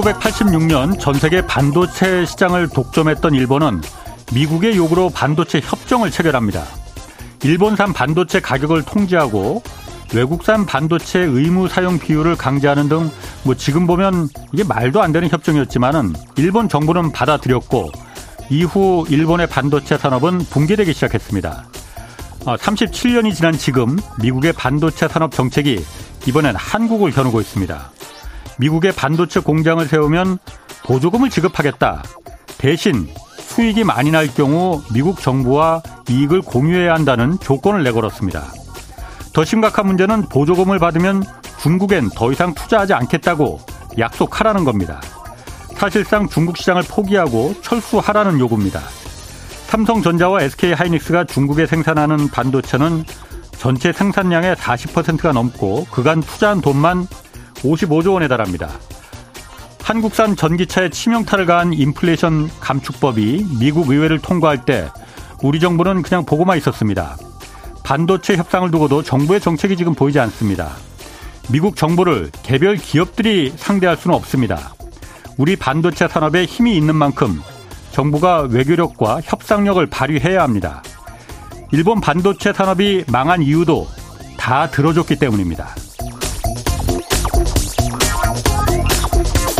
1986년 전 세계 반도체 시장을 독점했던 일본은 미국의 요구로 반도체 협정을 체결합니다. 일본산 반도체 가격을 통제하고 외국산 반도체 의무 사용 비율을 강제하는 등 뭐 지금 보면 이게 말도 안 되는 협정이었지만은 일본 정부는 받아들였고 이후 일본의 반도체 산업은 붕괴되기 시작했습니다. 37년이 어, 지난 지금 미국의 반도체 산업 정책이 이번엔 한국을 겨누고 있습니다. 미국의 반도체 공장을 세우면 보조금을 지급하겠다. 대신 수익이 많이 날 경우 미국 정부와 이익을 공유해야 한다는 조건을 내걸었습니다. 더 심각한 문제는 보조금을 받으면 중국엔 더 이상 투자하지 않겠다고 약속하라는 겁니다. 사실상 중국 시장을 포기하고 철수하라는 요구입니다. 삼성전자와 SK하이닉스가 중국에 생산하는 반도체는 전체 생산량의 40%가 넘고 그간 투자한 돈만 55조 원에 달합니다. 한국산 전기차에 치명타를 가한 인플레이션 감축법이 미국 의회를 통과할 때 우리 정부는 그냥 보고만 있었습니다. 반도체 협상을 두고도 정부의 정책이 지금 보이지 않습니다. 미국 정부를 개별 기업들이 상대할 수는 없습니다. 우리 반도체 산업에 힘이 있는 만큼 정부가 외교력과 협상력을 발휘해야 합니다. 일본 반도체 산업이 망한 이유도 다 들어줬기 때문입니다.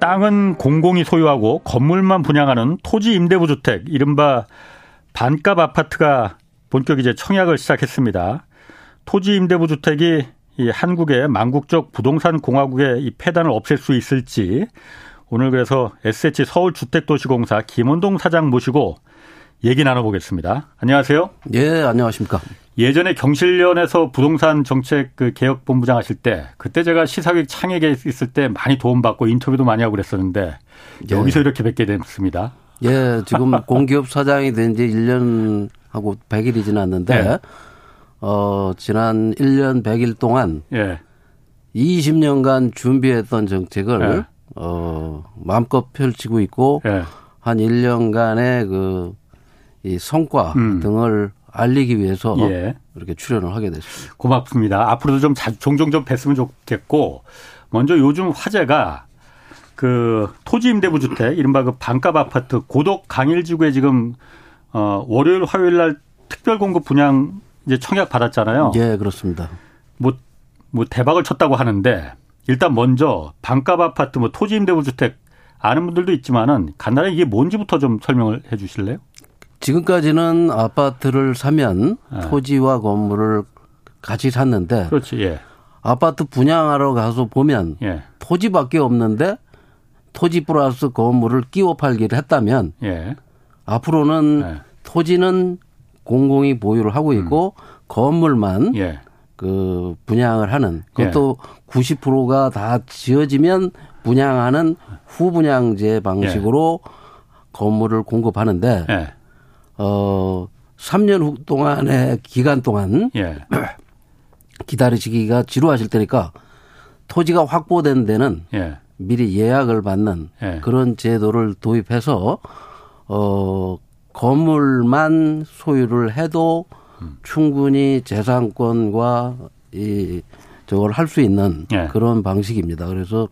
땅은 공공이 소유하고 건물만 분양하는 토지 임대부 주택, 이른바 반값 아파트가 본격 이제 청약을 시작했습니다. 토지 임대부 주택이 이 한국의 망국적 부동산 공화국의 이 폐단을 없앨 수 있을지 오늘 그래서 SH 서울주택도시공사 김원동 사장 모시고 얘기 나눠보겠습니다. 안녕하세요. 예, 안녕하십니까. 예전에 경실련에서 부동산 정책 그 개혁 본부장 하실 때 그때 제가 시사교육 창의에 있을 때 많이 도움받고 인터뷰도 많이 하고 그랬었는데 예. 여기서 이렇게 뵙게 됐습니다. 예, 지금 공기업 사장이 된 지 1년 하고 100일이 지났는데 예. 어, 지난 1년 100일 동안 예. 20년간 준비했던 정책을 예. 어, 마음껏 펼치고 있고 예. 한 1년간의 그 이 성과 음. 등을 알리기 위해서 예. 이렇게 출연을 하게 됐습니다. 고맙습니다. 앞으로도 좀 자주 종종 좀 뵀으면 좋겠고 먼저 요즘 화제가 그 토지 임대부 주택 이른바 그 반값 아파트 고독 강일 지구에 지금 어 월요일 화요일 날 특별 공급 분양 이제 청약 받았잖아요. 예, 그렇습니다. 뭐뭐 뭐 대박을 쳤다고 하는데 일단 먼저 반값 아파트 뭐 토지 임대부 주택 아는 분들도 있지만은 간단하게 이게 뭔지부터 좀 설명을 해 주실래요? 지금까지는 아파트를 사면 네. 토지와 건물을 같이 샀는데 그렇지, 예. 아파트 분양하러 가서 보면 예. 토지밖에 없는데 토지 플러스 건물을 끼워 팔기를 했다면 예. 앞으로는 예. 토지는 공공이 보유를 하고 있고 음. 건물만 예. 그 분양을 하는 그것도 90%가 예. 다 지어지면 분양하는 후분양제 방식으로 건물을 공급하는데 어 3년 후 동안의 기간 동안 예. 기다리시기가 지루하실 테니까 토지가 확보된 데는 예. 미리 예약을 받는 예. 그런 제도를 도입해서 어 건물만 소유를 해도 음. 충분히 재산권과 이 저걸 할 수 있는 예. 그런 방식입니다. 그래서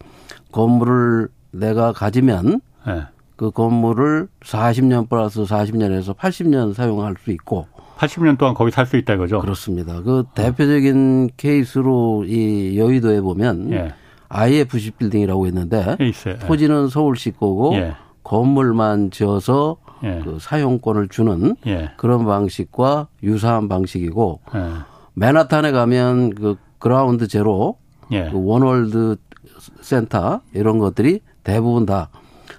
건물을 내가 가지면 예. 그 건물을 40년 플러스 40년에서 80년 사용할 수 있고 80년 동안 거기 살 수 있다 이거죠. 그렇습니다. 그 대표적인 케이스로 이 여의도에 보면 예. IFC 빌딩이라고 있는데 있어요. 예. 토지는 서울시 거고 예. 건물만 지어서 예. 그 사용권을 주는 예. 그런 방식과 유사한 방식이고 예. 맨하탄에 가면 그 그라운드 제로, 그 원월드 센터 이런 것들이 대부분 다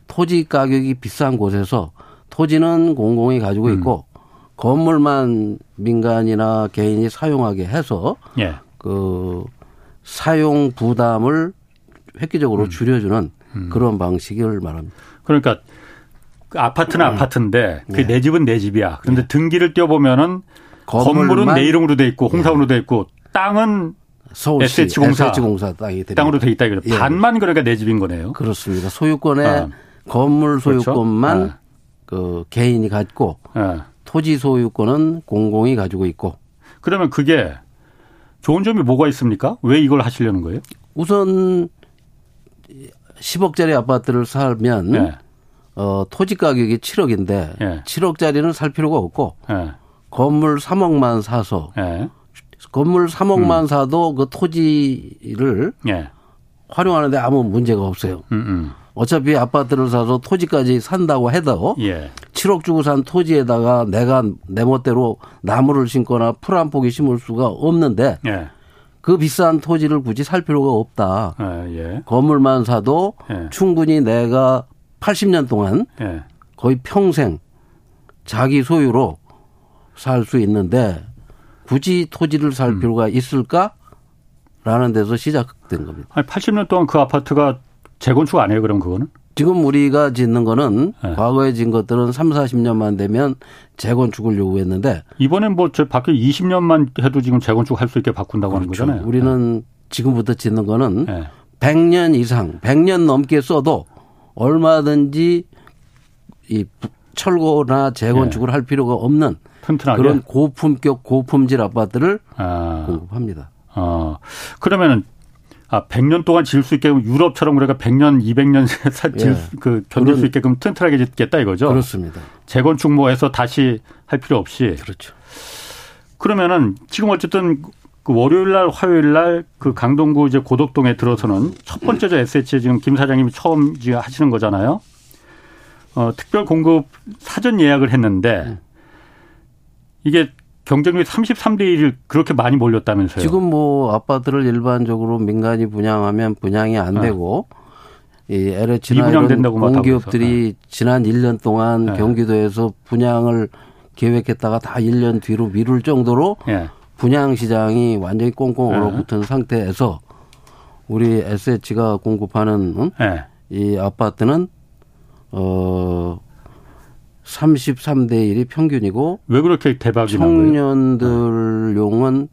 토지 가격이 비싼 곳에서 토지는 공공이 가지고 음. 있고 음. 건물만 민간이나 개인이 사용하게 해서 예. 그 사용 부담을 획기적으로 음. 줄여주는 음. 그런 방식을 말합니다. 그러니까 그 아파트는 음. 아파트인데 그내 집은 내 집이야. 그런데 네. 등기를 떼보면은 건물은 내 이름으로 돼 있고 홍사원으로 돼 있고 땅은 서울시 SH공사, SH공사 땅이 땅으로 돼 있다 이거죠. 예. 반만 그러니까 내 집인 거네요. 그렇습니다. 소유권에 아. 건물 그렇죠. 소유권만 그렇죠? 아. 그 개인이 갖고 아. 토지 소유권은 공공이 가지고 있고. 그러면 그게 좋은 점이 뭐가 있습니까? 왜 이걸 하시려는 거예요? 우선 10억짜리 아파트를 살면 네. 어, 토지 가격이 7억인데 네. 7억짜리는 살 필요가 없고 네. 건물 3억만 사서 네. 건물 3억만 음. 사도 그 토지를 예. 활용하는데 아무 문제가 없어요. 음, 음. 어차피 아파트를 사서 토지까지 산다고 해도 예. 7억 주고 산 토지에다가 내가 내 멋대로 나무를 심거나 풀 한 포기 심을 수가 없는데 예. 그 비싼 토지를 굳이 살 필요가 없다. 아, 예. 건물만 사도 예. 충분히 내가 80년 동안 예. 거의 평생 자기 소유로 살 수 있는데 굳이 토지를 살 음. 필요가 있을까 라는 데서 시작된 겁니다. 아니, 80년 동안 그 아파트가 재건축 안 해요, 그럼 그거는? 지금 우리가 짓는 거는 네. 과거에 짓 것들은 3, 40년만 되면 재건축을 요구했는데 이번엔 뭐저 밖에 20년만 해도 지금 재건축 할 수 있게 바꾼다고 그렇죠. 하는 거잖아요. 우리는 네. 지금부터 짓는 거는 네. 100년 이상, 100년 넘게 써도 얼마든지 이 철거나 재건축을 네. 할 필요가 없는 튼튼하게? 그런 고품격 고품질 아파트를 아. 공급합니다. 아. 그러면은 아, 100년 동안 지을 수 있게끔 유럽처럼 그러니까 100년, 200년 살 예. 그 견딜 수 있게끔 튼튼하게 짓겠다 이거죠. 그렇습니다. 재건축 뭐 해서 다시 할 필요 없이. 그렇죠. 그러면은 지금 어쨌든 그 월요일 날 화요일 날 그 강동구 이제 고덕동에 들어서는 첫 번째죠 SH 지금 김 사장님이 처음 지금 하시는 거잖아요. 어, 특별 공급 사전 예약을 했는데 음. 이게 경쟁률이 33대 1을 그렇게 많이 몰렸다면서요. 지금 뭐 아파트를 일반적으로 민간이 분양하면 분양이 안 네. 되고 이 LH나 이런 공기업들이 네. 지난 1년 동안 네. 경기도에서 분양을 계획했다가 다 1년 뒤로 미룰 정도로 네. 분양 시장이 완전히 꽁꽁 네. 얼어붙은 상태에서 우리 SH가 공급하는 응? 네. 이 아파트는 어 33대 1이 평균이고 왜 그렇게 대박이 청년들용은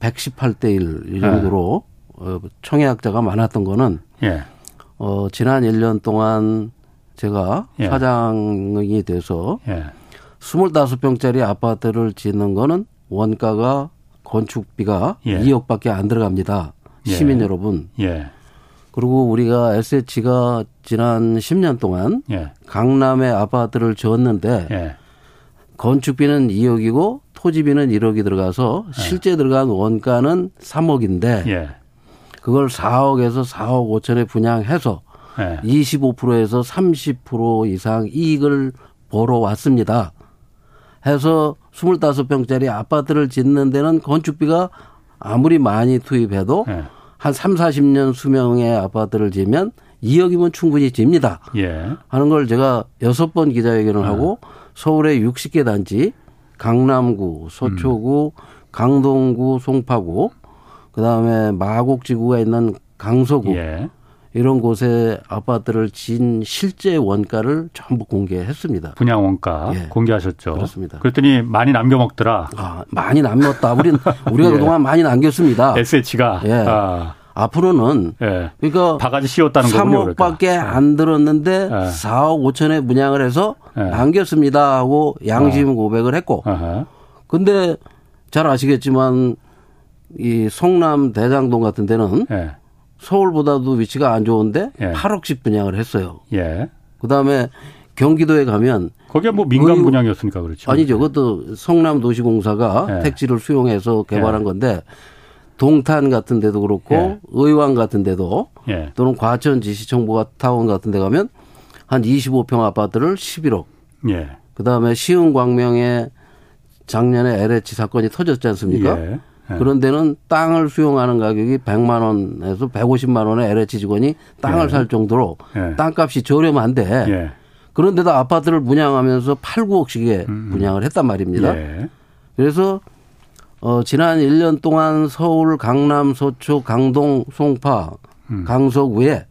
118대 1이 정도로 네. 청약자가 많았던 거는 예. 어, 지난 1년 동안 제가 예. 사장이 돼서 예. 25평짜리 아파트를 짓는 거는 원가가 건축비가 예. 2억밖에 안 들어갑니다. 예. 시민 여러분. 예. 그리고 우리가 SH가 지난 10년 동안 예. 강남에 아파트를 지었는데 예. 건축비는 2억이고 토지비는 1억이 들어가서 예. 실제 들어간 원가는 3억인데 예. 그걸 4억에서 4억 5천에 분양해서 25%에서 예. 30% 이상 이익을 벌어 왔습니다. 해서 25평짜리 아파트를 짓는 데는 건축비가 아무리 많이 투입해도 예. 한 3, 40년 수명의 아파트를 지으면 2억이면 충분히 집니다. 예. 하는 걸 제가 여섯 번 기자회견을 아. 하고 서울의 60개 단지 강남구, 서초구, 음. 강동구, 송파구, 그다음에 마곡지구가 있는 강서구 예. 이런 곳에 아파트를 진 실제 원가를 전부 공개했습니다. 분양 원가 예. 공개하셨죠. 그렇습니다. 그랬더니 많이 남겨 먹더라. 아, 많이 남겼다. 우린 우리가 예. 그동안 많이 남겼습니다. SH가 예. 아. 앞으로는 예. 그러니까 바가지 씌웠다는 거군요. 3억밖에 그러니까. 안 들었는데 예. 4억 5천에 분양을 해서 예. 남겼습니다 하고 양심 어. 고백을 했고. 어허. 근데 잘 아시겠지만 이 성남 대장동 같은 데는 예. 서울보다도 위치가 안 좋은데 예. 8억씩 분양을 했어요. 예. 그다음에 경기도에 가면 거기가 뭐 민간 분양이었으니까 그렇죠. 아니죠. 그것도 성남 도시공사가 예. 택지를 수용해서 개발한 예. 건데 동탄 같은 데도 그렇고 예. 의왕 같은 데도 예. 또는 과천 지시청부가 타운 같은 데 가면 한 25평 아파트를 11억. 예. 그다음에 시흥 광명에 작년에 LH 사건이 터졌지 않습니까? 예. 예. 그런 데는 땅을 수용하는 가격이 100만 원에서 150만 원에 LH 직원이 땅을 예. 살 정도로 예. 땅값이 저렴한데 예. 그런데도 아파트를 분양하면서 8, 9억씩에 음, 음. 분양을 했단 말입니다. 예. 그래서 어 지난 1년 동안 서울, 강남, 서초, 강동, 송파, 음. 강서구에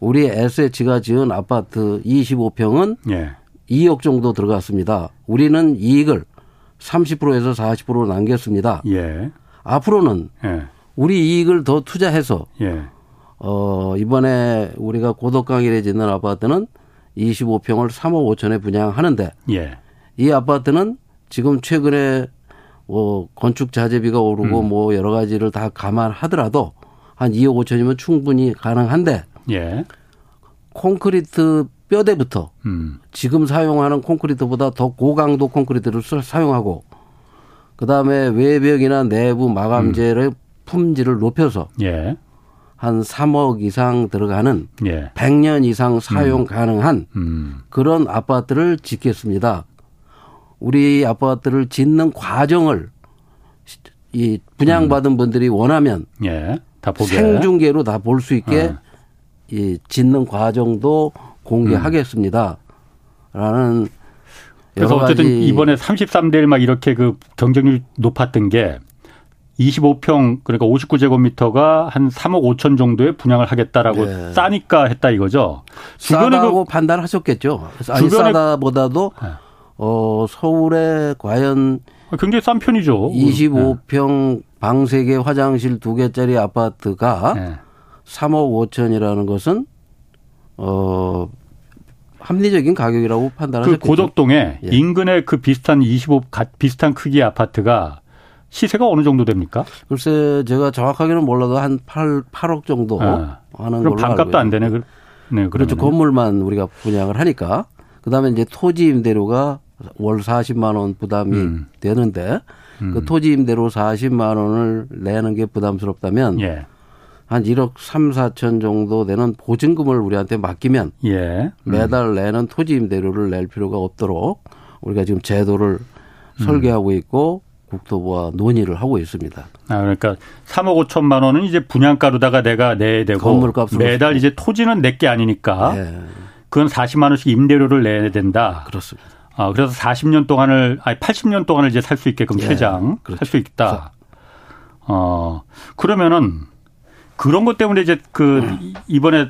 우리 SH가 지은 아파트 25평은 예. 2억 정도 들어갔습니다. 우리는 이익을 30%에서 40% 남겼습니다. 예. 앞으로는 예. 우리 이익을 더 투자해서 예. 어 이번에 우리가 고덕강일에 짓는 아파트는 25평을 3억 5천에 분양하는데 예. 이 아파트는 지금 최근에 뭐 건축 자재비가 오르고 음. 뭐 여러 가지를 다 감안하더라도 한 2억 5천이면 충분히 가능한데 예. 콘크리트 뼈대부터 음. 지금 사용하는 콘크리트보다 더 고강도 콘크리트를 사용하고 그다음에 외벽이나 내부 마감재의 음. 품질을 높여서 예. 한 3억 이상 들어가는 예. 100년 이상 사용 음. 가능한 음. 그런 아파트를 짓겠습니다. 우리 아파트를 짓는 과정을 이 분양받은 음. 분들이 원하면 예. 다. 생중계로 다 볼 수 있게 어. 이 짓는 과정도 공개하겠습니다. 라는 그래서 어쨌든 이번에 33대 1막 이렇게 그 경쟁률 높았던 게 25평 그러니까 59제곱미터가 한 3억 5천 정도에 분양을 하겠다라고 네. 싸니까 했다 이거죠. 싸다고 그 판단하셨겠죠. 아니 싸다보다도 네. 어 서울에 과연 굉장히 싼 편이죠. 25평 네. 방 3개 화장실 2개짜리 아파트가 네. 3억 5천이라는 것은 어 합리적인 가격이라고 판단하셨겠죠. 그 고덕동에 예. 인근에 그 비슷한 25 비슷한 크기의 아파트가 시세가 어느 정도 됩니까? 글쎄 제가 정확하게는 몰라도 한 8, 8억 정도 아. 하는 걸로 반값도 안 되네. 네, 그렇죠. 건물만 우리가 분양을 하니까 그다음에 이제 토지 임대료가 월 40만 원 부담이 음. 되는데 음. 그 토지 임대료 40만 원을 내는 게 부담스럽다면 예. 한 1억 3, 4천 정도 되는 보증금을 우리한테 맡기면 예. 음. 매달 내는 토지 임대료를 낼 필요가 없도록 우리가 지금 제도를 음. 설계하고 있고 국토부와 논의를 하고 있습니다. 아 그러니까 3억 5천만 원은 이제 분양가로다가 내가 내야 되고 건물값으로 매달 이제 토지는 내 게 아니니까 네. 그건 40만 원씩 임대료를 내야 된다. 그렇습니다. 아 그래서 40년 동안을 아니 80년 동안을 이제 살 수 있게끔 네. 최장 그렇죠. 할수 있다. 어 그러면은 그런 것 때문에 이제 그 이번에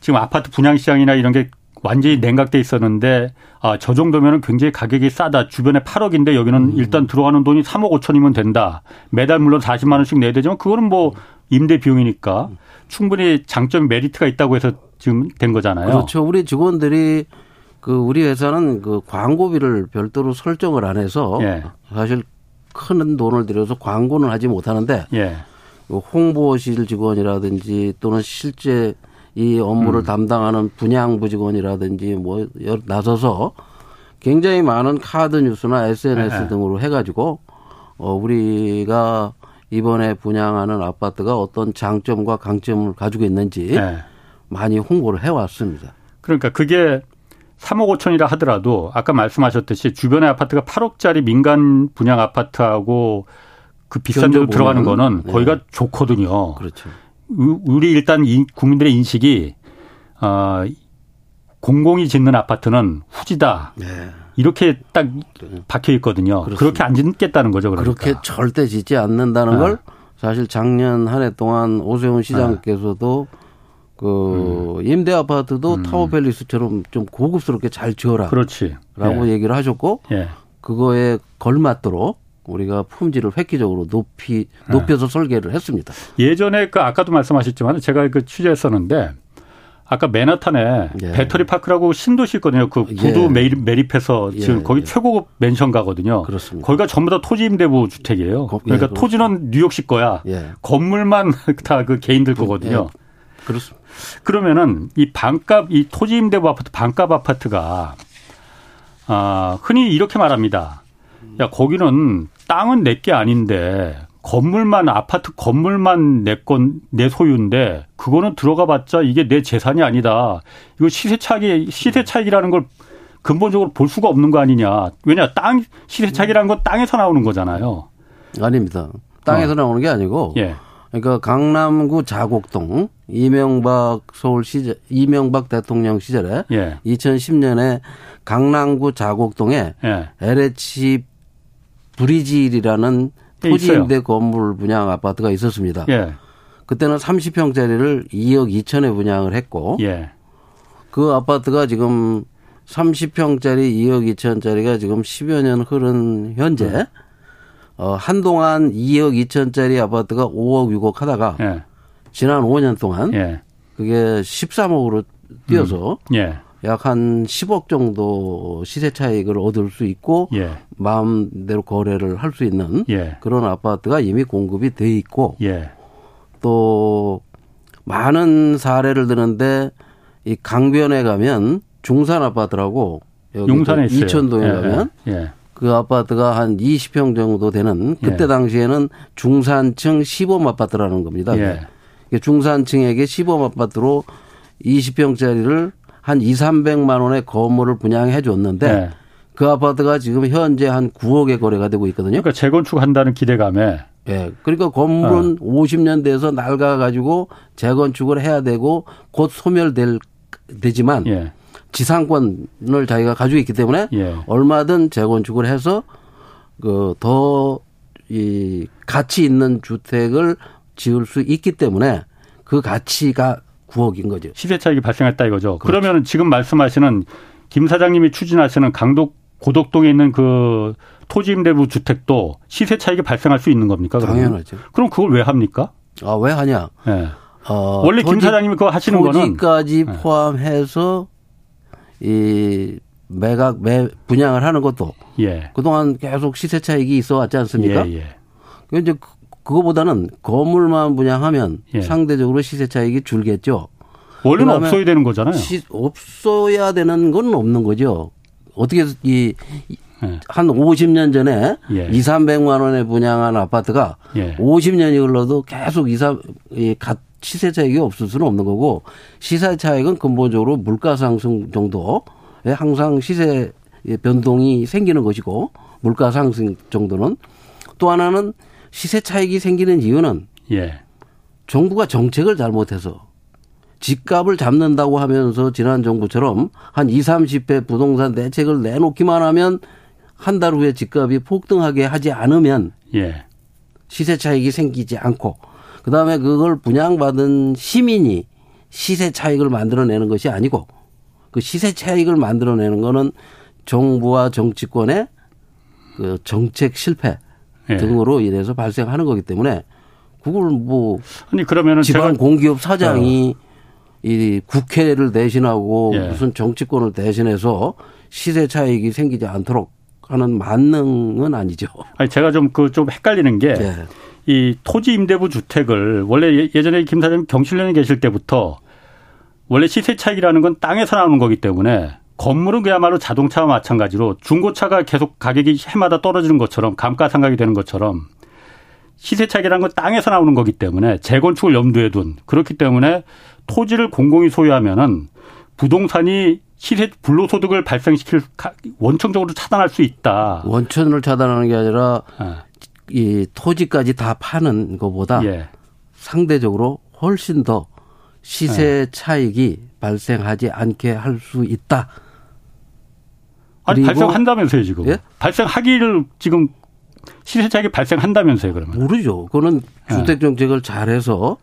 지금 아파트 분양 시장이나 이런 게 완전히 냉각돼 있었는데 아, 저 정도면은 굉장히 가격이 싸다. 주변에 8억인데 여기는 음. 일단 들어가는 돈이 3억 5천이면 된다. 매달 물론 40만 원씩 내야 되지만 그거는 뭐 임대 비용이니까 충분히 장점 메리트가 있다고 해서 지금 된 거잖아요. 그렇죠. 우리 직원들이 그 우리 회사는 그 광고비를 별도로 설정을 안 해서 예. 사실 큰 돈을 들여서 광고는 하지 못하는데 예. 홍보실 직원이라든지 또는 실제 이 업무를 음. 담당하는 분양부 직원이라든지 뭐 나서서 굉장히 많은 카드 뉴스나 SNS 네. 등으로 해가지고 어 우리가 이번에 분양하는 아파트가 어떤 장점과 강점을 가지고 있는지 네. 많이 홍보를 해왔습니다. 그러니까 그게 3억 5천이라 하더라도 아까 말씀하셨듯이 주변의 아파트가 8억짜리 민간 분양 아파트하고 그 비싼 데로 들어가는 거는 네. 거기가 좋거든요. 그렇죠. 우리 일단 국민들의 인식이 어 공공이 짓는 아파트는 후지다. 네. 이렇게 딱 박혀 있거든요. 그렇습니다. 그렇게 안 짓겠다는 거죠. 그러니까. 그렇게 절대 짓지 않는다는 네. 걸 사실 작년 한 해 동안 오세훈 시장께서도 네. 그 음. 임대 아파트도 음. 타워팰리스처럼 좀 고급스럽게 잘 지어라. 그렇지. 라고 예. 얘기를 하셨고 예. 그거에 걸맞도록 우리가 품질을 획기적으로 높이 높여서 네. 설계를 했습니다. 예전에 그 아까도 말씀하셨지만 제가 그 취재했었는데 아까 맨하탄에 예. 배터리 파크라고 신도시 있거든요. 그 구두 예. 매립, 해서 예, 지금 예. 거기 최고급 맨션 가거든요. 그렇습니다. 거기가 전부 다 토지 임대부 주택이에요. 거, 그러니까 예, 토지는 뉴욕시 거야. 예. 건물만 다 그 개인들 거거든요. 그렇습니다. 그러면은 이 반값 이 토지 임대부 아파트 반값 아파트가 아 흔히 이렇게 말합니다. 야 거기는 땅은 내 게 아닌데 건물만 아파트 건물만 내 건 내 소유인데 그거는 들어가 봤자 이게 내 재산이 아니다. 이거 시세 차익 시세 차익이라는 걸 근본적으로 볼 수가 없는 거 아니냐. 왜냐 땅 시세 차익이라는 건 땅에서 나오는 거잖아요. 아닙니다. 땅에서 어. 나오는 게 아니고 예. 그러니까 강남구 자곡동 이명박 서울시 이명박 대통령 시절에 예. 2010년에 강남구 자곡동에 예. LH 브리질이라는 토지 임대 건물 분양 아파트가 있었습니다. 예. 그때는 30평짜리를 2억 2천에 분양을 했고 예. 그 아파트가 지금 30평짜리 2억 2천짜리가 지금 10여 년 흐른 현재 음. 어, 한동안 2억 2천짜리 아파트가 5억 6억 하다가 예. 지난 5년 동안 예. 그게 13억으로 뛰어서 음. 예. 약한 10억 정도 시세 차익을 얻을 수 있고 예. 마음대로 거래를 할 수 있는 예. 그런 아파트가 이미 공급이 돼 있고 예. 또 많은 사례를 드는데 이 강변에 가면 중산 아파트라고 여기 용산에 있어요. 이천동에 예, 가면 예. 그 아파트가 한 20평 정도 되는 그때 예. 당시에는 중산층 시범 아파트라는 겁니다. 예. 중산층에게 시범 아파트로 20평짜리를 한 2, 300만 원의 건물을 분양해 줬는데 예. 그 아파트가 지금 현재 한 9억에 거래가 되고 있거든요. 그러니까 재건축한다는 기대감에 예. 그러니까 건물은 어. 50년 돼서 낡아 가지고 재건축을 해야 되고 곧 소멸될 되지만 예. 지상권을 자기가 가지고 있기 때문에 예. 얼마든 재건축을 해서 그 더 이 가치 있는 주택을 지을 수 있기 때문에 그 가치가 9억인 거죠. 시세 차익이 발생했다 이거죠. 그렇죠. 그러면 지금 말씀하시는 김 사장님이 추진하시는 강도 고덕동에 있는 그 토지 임대부 주택도 시세 차익이 발생할 수 있는 겁니까? 그러면? 당연하죠. 그럼 그걸 왜 합니까? 아, 왜 하냐? 네. 어, 원래 토지, 김 사장님이 그거 하시는 거는 토지까지 네. 포함해서 이 매각 매 분양을 하는 것도 예. 그동안 계속 시세 차익이 있어 왔지 않습니까? 예, 예. 그 이제 그거보다는 건물만 분양하면 예. 상대적으로 시세 차익이 줄겠죠. 원래는 없어야 되는 거잖아요. 시, 없어야 되는 건 없는 거죠. 어떻게 이, 예. 한 50년 전에 예. 2, 300만 원에 분양한 아파트가 예. 50년이 흘러도 계속 2, 3, 이, 시세 차익이 없을 수는 없는 거고 시세 차익은 근본적으로 물가 상승 정도에 항상 시세 변동이 생기는 것이고 물가 상승 정도는 또 하나는 시세 차익이 생기는 이유는 예. 정부가 정책을 잘못해서 집값을 잡는다고 하면서 지난 정부처럼 한 2, 30배 부동산 대책을 내놓기만 하면 한 달 후에 집값이 폭등하게 하지 않으면 예. 시세 차익이 생기지 않고 그다음에 그걸 분양받은 시민이 시세 차익을 만들어내는 것이 아니고 그 시세 차익을 만들어내는 거는 정부와 정치권의 그 정책 실패 예. 등으로 인해서 발생하는 거기 때문에 그걸 뭐 아니 그러면은 지방 공기업 사장이 어. 이 국회를 대신하고 예. 무슨 정치권을 대신해서 시세 차익이 생기지 않도록 하는 만능은 아니죠. 아니 제가 좀 그좀 그 헷갈리는 게 예. 이 토지 임대부 주택을 원래 예, 예전에 김 사장님 경실련에 계실 때부터 원래 시세 차익이라는 건 땅에서 나오는 거기 때문에 건물은 그야말로 자동차와 마찬가지로 중고차가 계속 가격이 해마다 떨어지는 것처럼 감가상각이 되는 것처럼 시세 차익이라는 건 땅에서 나오는 거기 때문에 재건축을 염두에 둔 그렇기 때문에 토지를 공공이 소유하면은 부동산이 시세 불로소득을 발생시킬 원천적으로 차단할 수 있다. 원천을 차단하는 게 아니라 네. 이 토지까지 다 파는 것보다 예. 상대적으로 훨씬 더 시세 예. 차익이 발생하지 않게 할 수 있다. 아니 발생한다면서요 지금? 예? 발생하기를 지금 시세 차익이 발생한다면서요 그러면? 모르죠. 그거는 예. 주택 정책을 잘해서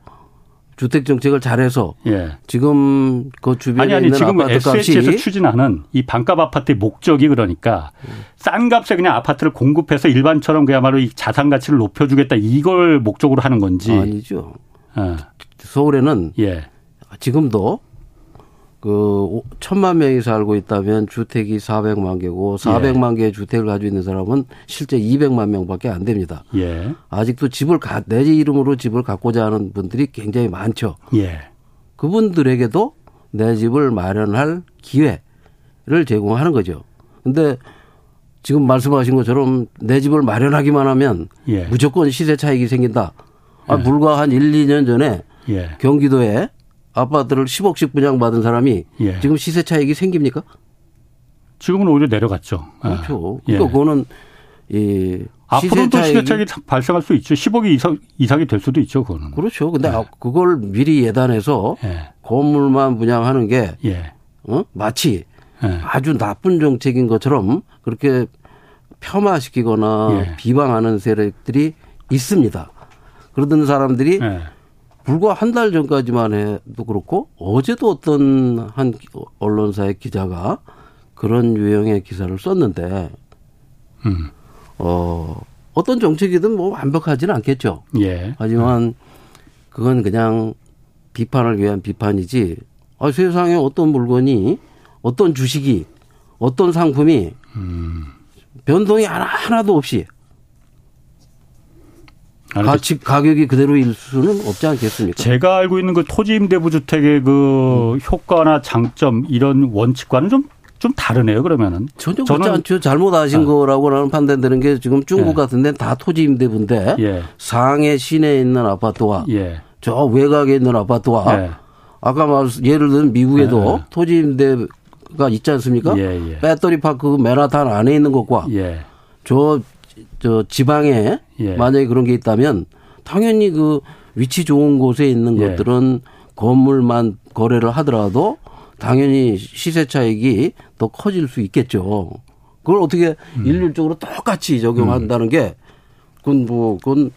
주택 정책을 잘해서 예. 지금 그 주변에 아니 아니 있는 지금 SH에서 추진하는 이 반값 아파트의 목적이 그러니까 싼 값에 그냥 아파트를 공급해서 일반처럼 그야말로 이 자산 가치를 높여주겠다 이걸 목적으로 하는 건지 아니죠. 예. 서울에는 예. 지금도 그 천만 명이 살고 있다면 주택이 400만 개고 400만 예. 개의 주택을 가지고 있는 사람은 실제 200만 명밖에 안 됩니다. 예. 아직도 집을 가, 내 이름으로 집을 갖고자 하는 분들이 굉장히 많죠. 예. 그분들에게도 내 집을 마련할 기회를 제공하는 거죠. 근데 지금 말씀하신 것처럼 내 집을 마련하기만 하면 예. 무조건 시세 차익이 생긴다. 아, 예. 불과 한 1, 2년 전에 예. 경기도에 아파트를 10억씩 분양받은 사람이 예. 지금 시세 차익이 생깁니까? 지금은 오히려 내려갔죠. 그렇죠. 예. 그러니까 그거는 이 앞으로도 시세 차익이 발생할 수 있죠. 10억이 이상 이상이 될 수도 있죠. 그거는. 그렇죠. 근데 예. 그걸 미리 예단해서 예. 건물만 분양하는 게 예. 어? 마치 예. 아주 나쁜 정책인 것처럼 그렇게 폄하시키거나 비방하는 세력들이 있습니다. 그러던 사람들이 불과 한 달 전까지만 해도 그렇고 어제도 어떤 한 언론사의 기자가 그런 유형의 기사를 썼는데 음. 어 어떤 정책이든 뭐 완벽하지는 않겠죠. 예. 하지만 그건 그냥 비판을 위한 비판이지. 아, 세상에 어떤 물건이 어떤 주식이 어떤 상품이 음. 변동이 하나, 하나도 없이 가치 가격이 그대로일 수는 없지 않겠습니까? 제가 알고 있는 그 토지 임대부 주택의 그 음. 효과나 장점 이런 원칙과는 좀좀 다르네요. 그러면은 전혀 그렇지 않죠. 잘못 아신 아. 거라고 나는 판단되는 게 지금 중국 예. 같은 데는 다 토지 임대부인데 예. 상해 시내에 있는 아파트와 예. 저 외곽에 있는 아파트와 예. 아까 말 예를 들면 미국에도 예. 토지 임대가 있지 않습니까? 예, 배터리 파크 맨하탄 안에 있는 것과 저 저 지방에 예. 만약에 그런 게 있다면 당연히 그 위치 좋은 곳에 있는 예. 것들은 건물만 거래를 하더라도 당연히 시세 차익이 더 커질 수 있겠죠. 그걸 어떻게 음. 일률적으로 똑같이 적용한다는 게 그건 뭐 그건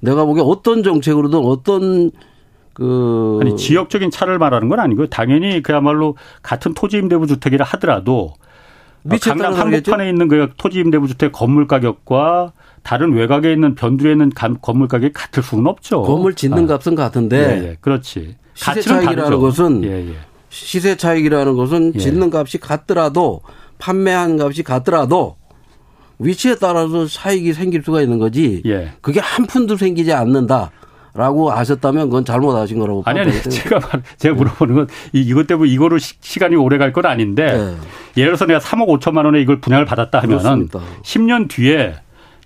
내가 보기에 어떤 정책으로든 어떤 그 아니 지역적인 차를 말하는 건 아니고요. 당연히 그야말로 같은 토지 임대부 주택이라 하더라도 어, 강남 한복판에 있는 그 토지 임대부 주택 건물 가격과 다른 외곽에 있는 변두리에 있는 건물 가격이 같을 수는 없죠. 건물 짓는 아. 값은 같은데. 예, 예. 그렇지. 시세 차익이라는 것은 예, 예. 시세 차익이라는 것은 예. 짓는 값이 같더라도 판매한 값이 같더라도 위치에 따라서 차익이 생길 수가 있는 거지. 예. 그게 한 푼도 생기지 않는다. 라고 아셨다면 그건 잘못하신 거라고. 아니, 아니, 제가, 제가 물어보는 건 이것 때문에 이거로 시, 간이 오래 갈 건 아닌데 네. 예를 들어서 내가 3억 5천만 원에 이걸 분양을 받았다 하면은 그렇습니다. 10년 뒤에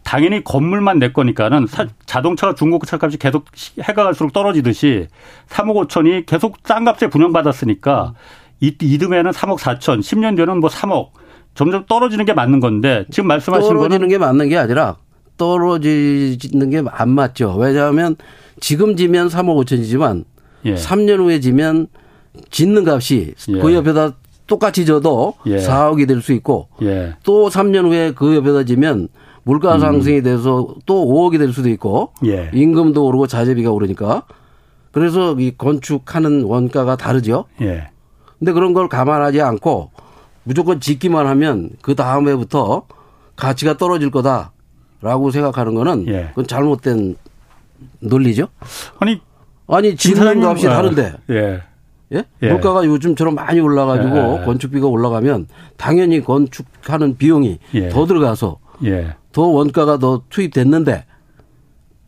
당연히 건물만 내 거니까는 사, 자동차가 중고차 값이 계속 해가 갈수록 떨어지듯이 3억 5천이 계속 싼 값에 분양받았으니까 이, 이듬해는 3억 4천, 10년 뒤에는 뭐 3억 점점 떨어지는 게 맞는 건데 지금 말씀하신 거는 떨어지는 게 맞는 게 아니라 떨어지는 게 안 맞죠. 왜냐하면 지금 지면 3억 5천이지만 예. 3년 후에 지면 짓는 값이 예. 그 옆에다 똑같이 져도 예. 4억이 될 수 있고 예. 또 3년 후에 그 옆에다 지면 물가 음. 상승이 돼서 또 5억이 될 수도 있고 예. 임금도 오르고 자재비가 오르니까 그래서 이 건축하는 원가가 다르죠. 예. 근데 그런 걸 감안하지 않고 무조건 짓기만 하면 그 다음 해부터 가치가 떨어질 거다라고 생각하는 거는 예. 그건 잘못된 논리죠. 아니 아니 짓는 값이 다른데. 예. 예? 예. 물가가 요즘처럼 많이 올라가지고 예. 건축비가 올라가면 당연히 건축하는 비용이 예. 더 들어가서 예. 더 원가가 더 투입됐는데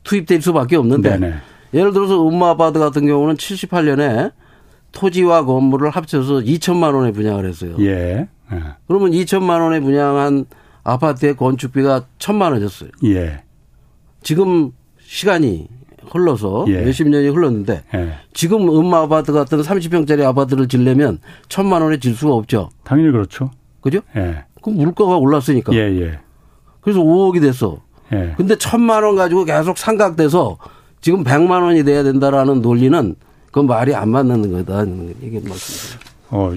투입될 수밖에 없는데 네네. 예를 들어서 음마 아파트 같은 경우는 78년에 토지와 건물을 합쳐서 2천만 원에 분양을 했어요. 예. 예. 그러면 2천만 원에 분양한 아파트의 건축비가 1천만 원이었어요. 예. 지금 시간이 흘러서 예. 몇십 년이 흘렀는데 예. 지금 음마 아파트 같은 30평짜리 아파트를 질려면 천만 원에 질 수가 없죠. 당연히 그렇죠. 그죠? 예. 그럼 물가가 올랐으니까. 예, 예. 그래서 5억이 됐어. 예. 근데 천만 원 가지고 계속 삼각돼서 지금 100만 원이 돼야 된다라는 논리는 그건 말이 안 맞는 거다. 이게 말씀입니다. 어,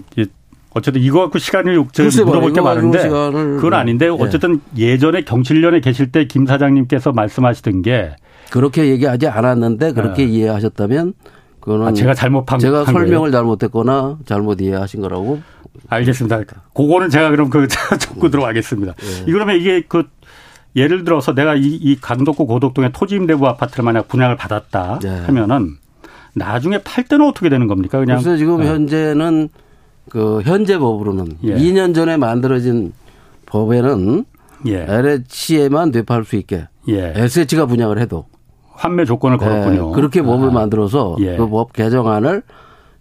어쨌든 이거 갖고 시간을 제가 물어볼 게 많은데 그건 아닌데 예. 어쨌든 예. 예전에 경칠련에 계실 때 김 사장님께서 말씀하시던 게 그렇게 얘기하지 않았는데 그렇게 네. 이해하셨다면 그거는 아, 제가 잘못 판, 제가 설명을. 잘못했거나 잘못 이해하신 거라고 알겠습니다. 그거는 제가 그럼 그 적고 들어가겠습니다. 네. 그러면 이게 그 예를 들어서 내가 이, 이 강덕구 고덕동에 토지 임대부 아파트를 만약 분양을 받았다 네. 하면은 나중에 팔 때는 어떻게 되는 겁니까? 그냥 그래서 지금 네. 현재는 그 현재 법으로는 예. 2년 전에 만들어진 법에는 예. LH에만 되팔 수 있게 예. SH가 분양을 해도 환매 조건을 네, 걸었군요. 그렇게 법을 아. 만들어서 예. 그법 개정안을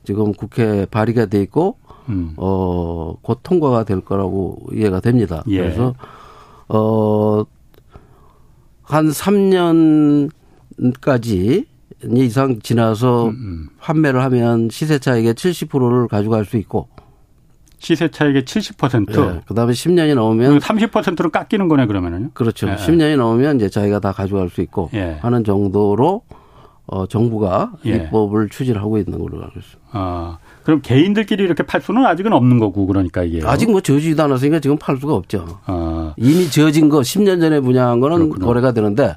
지금 국회에 발의가 돼 있고 음. 어곧 통과가 될 거라고 이해가 됩니다. 예. 그래서 어한 3년까지 이상 지나서 음, 음. 판매를 하면 시세 차익의 70%를 가져갈 수 있고 시세 차익의 70%. 네. 그다음에 10년이 넘으면 30%로 깎이는 거네 그러면은요. 그렇죠. 네. 10년이 넘으면 이제 자기가 다 가져갈 수 있고 네. 하는 정도로 어 정부가 예. 입법을 추진하고 있는 걸로 알고 있습니다. 아. 그럼 개인들끼리 이렇게 팔 수는 아직은 없는 거고 그러니까 이게 아직 뭐 저지도 않았으니까 지금 팔 수가 없죠. 아. 이미 저진 거 10년 전에 분양한 거는 그렇구나. 거래가 되는데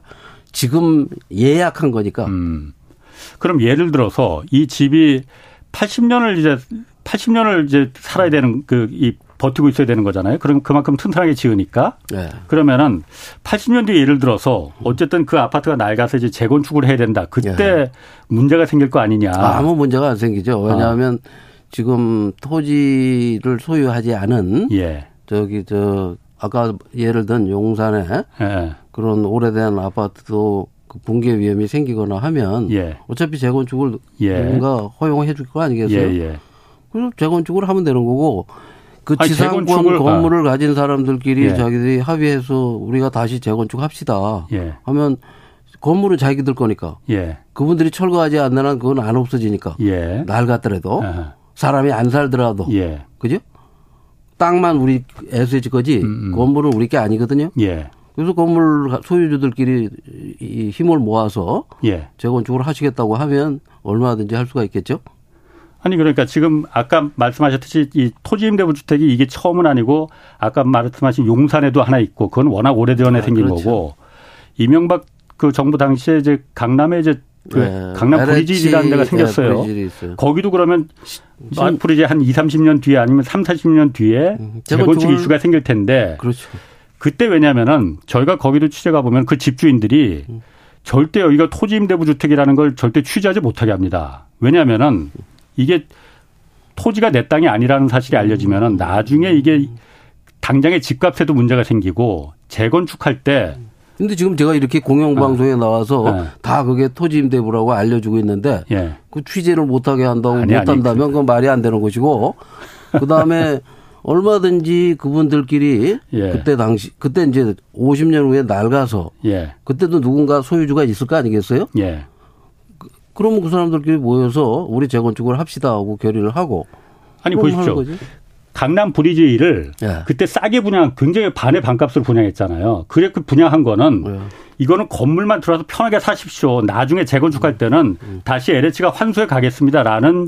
지금 예약한 거니까. 음. 그럼 예를 들어서 이 집이 80년을 이제 80년을 이제 살아야 되는 그 이 버티고 있어야 되는 거잖아요. 그럼 그만큼 튼튼하게 지으니까. 네. 그러면은 80년 뒤에 예를 들어서 어쨌든 그 아파트가 낡아서 이제 재건축을 해야 된다. 그때 네. 문제가 생길 거 아니냐. 아 무 문제가 안 생기죠. 왜냐하면 어. 지금 토지를 소유하지 않은 예. 저기 저 아까 예를 든 용산에 예. 그런 오래된 아파트도 그 붕괴 위험이 생기거나 하면 예. 어차피 재건축을 예. 누군가 허용해 줄 거 아니겠어요? 그래서 재건축을 하면 되는 거고 그 아니, 지상권 건물을 아. 가진 사람들끼리 예. 자기들이 합의해서 우리가 다시 재건축합시다 예. 하면 건물은 자기들 거니까 예. 그분들이 철거하지 않는 한 그건 안 없어지니까 예. 낡았더라도 사람이 안 살더라도 예. 그죠? 땅만 우리 에서지 거지 음, 음. 건물은 우리 게 아니거든요. 예. 그래서 건물 소유주들끼리 힘을 모아서 예. 재건축을 하시겠다고 하면 얼마든지 할 수가 있겠죠. 아니 그러니까 지금 아까 말씀하셨듯이 이 토지 임대부 주택이 이게 처음은 아니고 아까 말씀하신 용산에도 하나 있고 그건 워낙 오래전에 아, 생긴 그렇죠. 거고 이명박 그 정부 당시에 이제 강남에 이제 그 네. 강남 브리지라는 데가 생겼어요. 네, 거기도 그러면 앞으로 이제 한 2, 30년 뒤에 아니면 3, 40년 뒤에 음, 재건축 이슈가 생길 텐데 그렇죠. 그때 왜냐면은 저희가 거기도 취재 가 보면 그 집주인들이 음. 절대 여기가 토지 임대부 주택이라는 걸 절대 취재하지 못하게 합니다. 왜냐면은 이게 토지가 내 땅이 아니라는 사실이 알려지면은 나중에 이게 당장의 집값에도 문제가 생기고 재건축할 때 근데 지금 제가 이렇게 공영방송에 어. 나와서 네. 다 그게 토지 임대부라고 알려주고 있는데 예. 그 취재를 못하게 한다고 아니, 못한다면 아니, 그건 말이 안 되는 것이고 그 다음에 얼마든지 그분들끼리 예. 그때 당시 그때 이제 50년 후에 낡아서 예. 그때도 누군가 소유주가 있을 거 아니겠어요? 예. 그, 그러면 그 사람들끼리 모여서 우리 재건축을 합시다 하고 결의를 하고 아니 보십시오. 강남 브리지를 예. 그때 싸게 분양 굉장히 반의 반값으로 분양했잖아요. 그래 그 분양한 거는 예. 이거는 건물만 들어와서 편하게 사십시오. 나중에 재건축할 때는 음. 다시 LH가 환수해 가겠습니다라는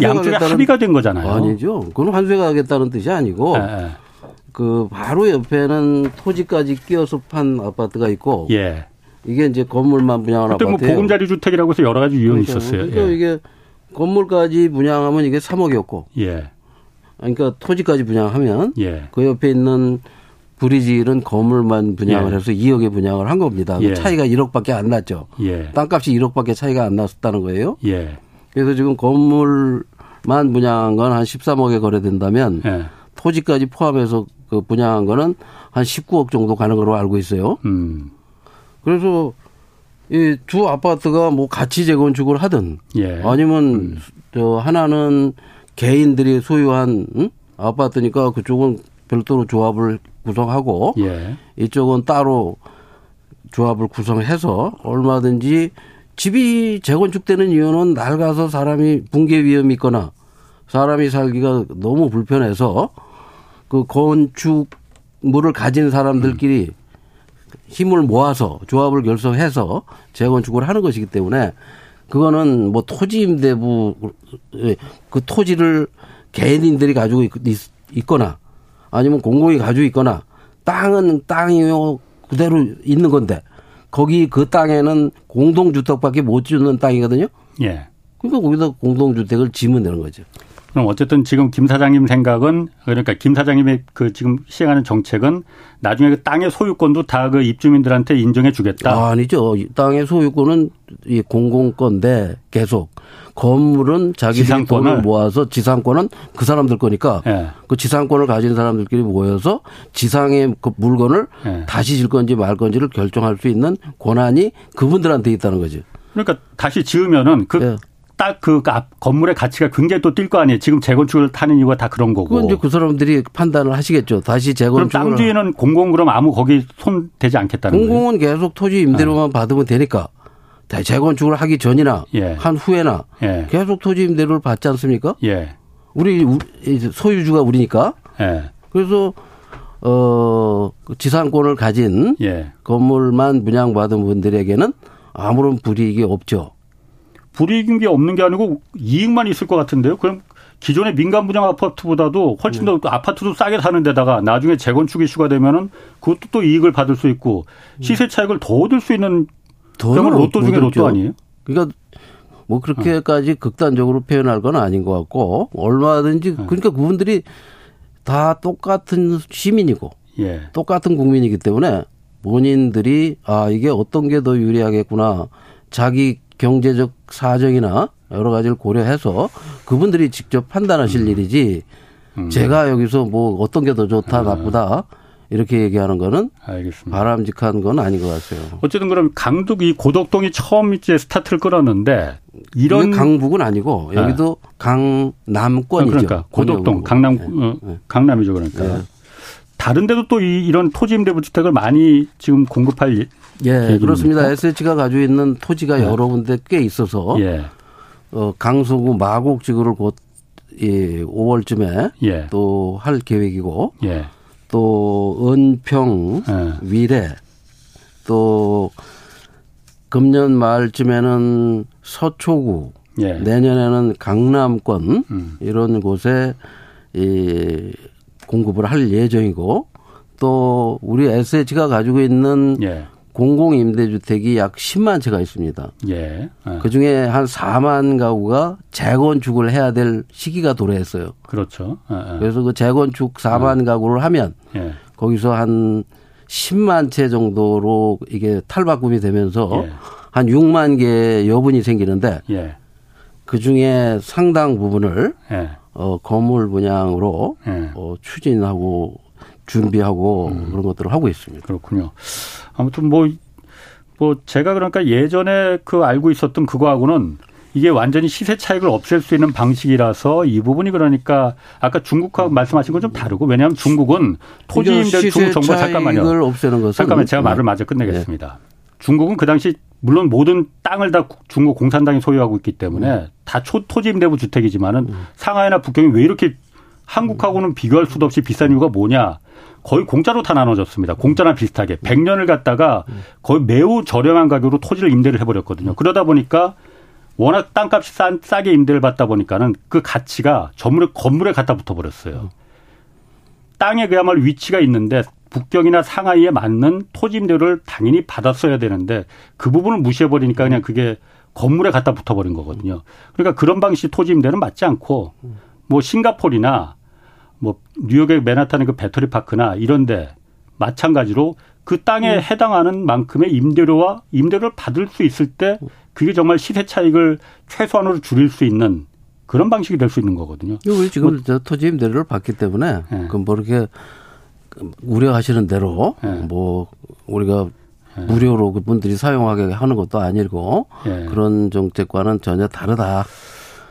양쪽의 합의가 된 거잖아요. 아니죠. 그건 환수해 가겠다는 뜻이 아니고 예. 예. 그 바로 옆에는 토지까지 끼어서 판 아파트가 있고 예. 이게 이제 건물만 분양한 아파트예요. 그때 뭐 보금자리 주택이라고 해서 여러 가지 유형이 그러니까, 있었어요. 그러니까 예. 이게 건물까지 분양하면 이게 3억이었고 예. 그러니까 토지까지 분양하면 예. 그 옆에 있는 브리지는 건물만 분양을 예. 해서 2억에 분양을 한 겁니다. 그 예. 차이가 1억밖에 안 났죠. 예. 땅값이 1억밖에 차이가 안 났었다는 거예요. 예. 그래서 지금 건물만 분양한 건 한 13억에 거래된다면 예. 토지까지 포함해서 그 분양한 거는 한 19억 정도 가는 걸로 알고 있어요. 음. 그래서 이 두 아파트가 뭐 같이 재건축을 하든 예. 아니면 음. 저 하나는 개인들이 소유한 응? 아파트니까 그쪽은 별도로 조합을 구성하고 예. 이쪽은 따로 조합을 구성해서 얼마든지 집이 재건축되는 이유는 낡아서 사람이 붕괴 위험이 있거나 사람이 살기가 너무 불편해서 그 건축물을 가진 사람들끼리 힘을 모아서 조합을 결성해서 재건축을 하는 것이기 때문에 그거는 뭐 토지 임대부 그 토지를 개인들이 가지고 있, 거나 아니면 공공이 가지고 있거나 땅은 땅이요 그대로 있는 건데 거기 그 땅에는 공동주택밖에 못 짓는 땅이거든요. 예. 그러니까 거기다 공동주택을 지면 되는 거죠. 그럼 어쨌든 지금 김 사장님 생각은 그러니까 김 사장님의 그 지금 시행하는 정책은 나중에 그 땅의 소유권도 다 그 입주민들한테 인정해 주겠다. 아, 아니죠. 땅의 소유권은 이 공공권데 계속 건물은 자기들이 돈을 모아서 지상권은 그 사람들 거니까 네. 그 지상권을 가진 사람들끼리 모여서 지상의 그 물건을 네. 다시 질 건지 말 건지를 결정할 수 있는 권한이 그분들한테 있다는 거죠. 그러니까 다시 지으면은 그 네. 딱그 건물의 가치가 굉장히 또 뛸 거 아니에요. 지금 재건축을 타는 이유가 다 그런 거고. 그건 이제 그 사람들이 판단을 하시겠죠. 다시 재건축. 그럼 땅 뒤에는 공공 그럼 아무 거기 손 대지 않겠다는 거예요. 공공은 계속 토지 임대료만 네. 받으면 되니까. 재건축을 하기 전이나 예. 한 후에나 예. 계속 토지 임대료를 받지 않습니까? 예. 우리 소유주가 우리니까. 예. 그래서 어 지상권을 가진 예. 건물만 분양받은 분들에게는 아무런 불이익이 없죠. 불이익인 게 없는 게 아니고 이익만 있을 것 같은데요. 그럼 기존의 민간 분양 아파트보다도 훨씬 더 음. 아파트도 싸게 사는 데다가 나중에 재건축 이슈가 되면은 그것도 또 이익을 받을 수 있고 시세 차익을 더 얻을 수 있는 그건 로또 중에 로또 아니에요? 그러니까 뭐 그렇게까지 어. 극단적으로 표현할 건 아닌 것 같고 얼마든지 어. 그러니까 그분들이 다 똑같은 시민이고 예. 똑같은 국민이기 때문에 본인들이 아 이게 어떤 게 더 유리하겠구나 자기 경제적 사정이나 여러 가지를 고려해서 그분들이 직접 판단하실 음. 일이지 음. 제가 여기서 뭐 어떤 게 더 좋다 아. 나쁘다 이렇게 얘기하는 거는 알겠습니다. 바람직한 건 아닌 것 같아요. 어쨌든 그럼 강북 이 고덕동이 처음 이제 스타트를 끌었는데 이런 강북은 아니고 여기도 네. 강남권이죠. 그러니까 고덕동 강남 네. 어, 네. 강남이죠 그러니까. 네. 다른 데도 또 이, 이런 토지 임대부 주택을 많이 지금 공급할 예, 그렇습니다. SH가 가지고 있는 토지가 네. 여러 군데 꽤 있어서 예. 어, 강서구 마곡 지구를 곧 예, 5월쯤에 예. 또할 계획이고 예. 또 은평, 예. 위례 또 금년 말쯤에는 서초구 예. 내년에는 강남권 음. 이런 곳에 이 공급을 할 예정이고 또 우리 SH가 가지고 있는 예. 공공임대주택이 약 10만 채가 있습니다. 예. 예. 그 중에 한 4만 가구가 재건축을 해야 될 시기가 도래했어요. 그렇죠. 예. 예. 그래서 그 재건축 4만 예. 가구를 하면 예. 거기서 한 10만 채 정도로 이게 탈바꿈이 되면서 한 6만 개의 여분이 생기는데 그 중에 상당 부분을 어, 건물 분양으로 어, 추진하고 준비하고 음. 그런 것들을 하고 있습니다. 그렇군요. 아무튼 뭐, 뭐 제가 그러니까 예전에 그 알고 있었던 그거하고는 이게 완전히 시세 차익을 없앨 수 있는 방식이라서 이 부분이 그러니까 아까 중국하고 말씀하신 건 좀 다르고 왜냐하면 중국은 토지 임대 중국 정부 잠깐만요. 잠깐만 제가 말을 마저 끝내겠습니다. 네. 중국은 그 당시 물론 모든 땅을 다 중국 공산당이 소유하고 있기 때문에 음. 다 초, 토지 임대부 주택이지만은 음. 상하이나 북경이 왜 이렇게 한국하고는 비교할 수도 없이 비싼 이유가 뭐냐? 거의 공짜로 다 나눠졌습니다. 공짜나 비슷하게. 100년을 갖다가 거의 매우 저렴한 가격으로 토지를 임대를 해버렸거든요. 그러다 보니까 워낙 땅값이 싸, 싸게 임대를 받다 보니까는 그 가치가 전물에, 건물에 갖다 붙어 버렸어요. 땅에 그야말로 위치가 있는데 북경이나 상하이에 맞는 토지 임대를 당연히 받았어야 되는데 그 부분을 무시해 버리니까 그냥 그게 건물에 갖다 붙어 버린 거거든요. 그러니까 그런 방식 토지 임대는 맞지 않고 뭐 싱가폴이나 뭐 뉴욕의 맨하탄의 그 배터리 파크나 이런데 마찬가지로 그 땅에 음. 해당하는 만큼의 임대료와 임대료를 받을 수 있을 때 그게 정말 시세 차익을 최소한으로 줄일 수 있는 그런 방식이 될 수 있는 거거든요. 우리 지금 뭐, 저 토지 임대료를 받기 때문에 네. 그뭐 이렇게 우려하시는 대로 네. 뭐 우리가 네. 무료로 그분들이 사용하게 하는 것도 아니고 그런 정책과는 전혀 다르다.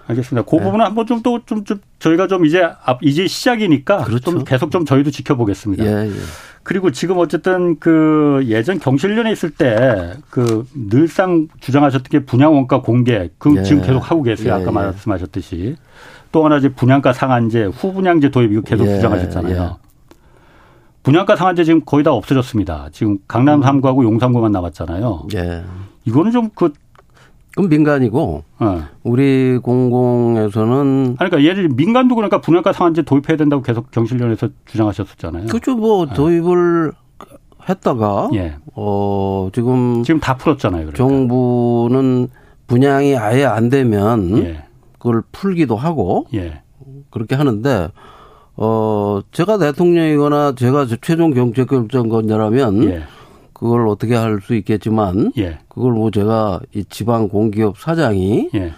알겠습니다. 그 네. 부분은 한번 좀 또좀 좀, 좀 저희가 좀 이제 앞 이제 시작이니까 그렇죠. 좀 계속 좀 저희도 지켜보겠습니다. 예, 예. 그리고 지금 어쨌든 그 예전 경실련에 있을 때 그 늘상 주장하셨던 게 분양 원가 공개 그 예. 지금 계속 하고 계세요. 아까 예, 예. 말씀하셨듯이 또 하나 이제 분양가 상한제 후분양제 도입 이거 계속 예, 주장하셨잖아요. 분양가 상한제 지금 거의 다 없어졌습니다. 지금 강남 3구하고 음. 용산 구만 남았잖아요. 이거는 좀 그 그럼 민간이고 네. 우리 공공에서는 아니 그러니까 예를 민간도 그러니까 분양가 상한제 도입해야 된다고 계속 경실련에서 주장하셨었잖아요. 그렇죠. 뭐 네. 도입을 했다가 예. 어 지금 지금 다 풀었잖아요. 그러니까. 정부는 분양이 아예 안 되면 예. 그걸 풀기도 하고 예. 그렇게 하는데 어 제가 대통령이거나 제가 최종 정책 결정권자라면 예. 그걸 어떻게 할 수 있겠지만 예. 그걸 뭐 제가 이 지방 공기업 사장이 예.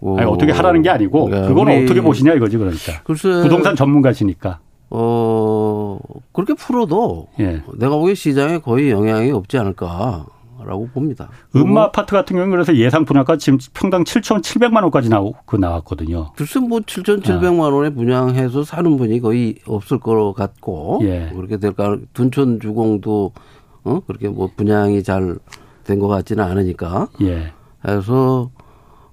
어, 아니, 어떻게 하라는 게 아니고 그러니까 그건 어떻게 보시냐 이거지 그러니까 글쎄, 부동산 전문가시니까 어 그렇게 풀어도 예. 내가 보기에 시장에 거의 영향이 없지 않을까. 라고 봅니다. 음마 아파트 같은 경우는 그래서 예상 분양가 지금 평당 7,700만 원까지 나오, 그 나왔거든요. 글쎄 뭐 7,700만 원에 분양해서 사는 분이 거의 없을 것 같고 예. 그렇게 될까 둔촌 주공도 어 그렇게 뭐 분양이 잘 된 것 같지는 않으니까. 예. 그래서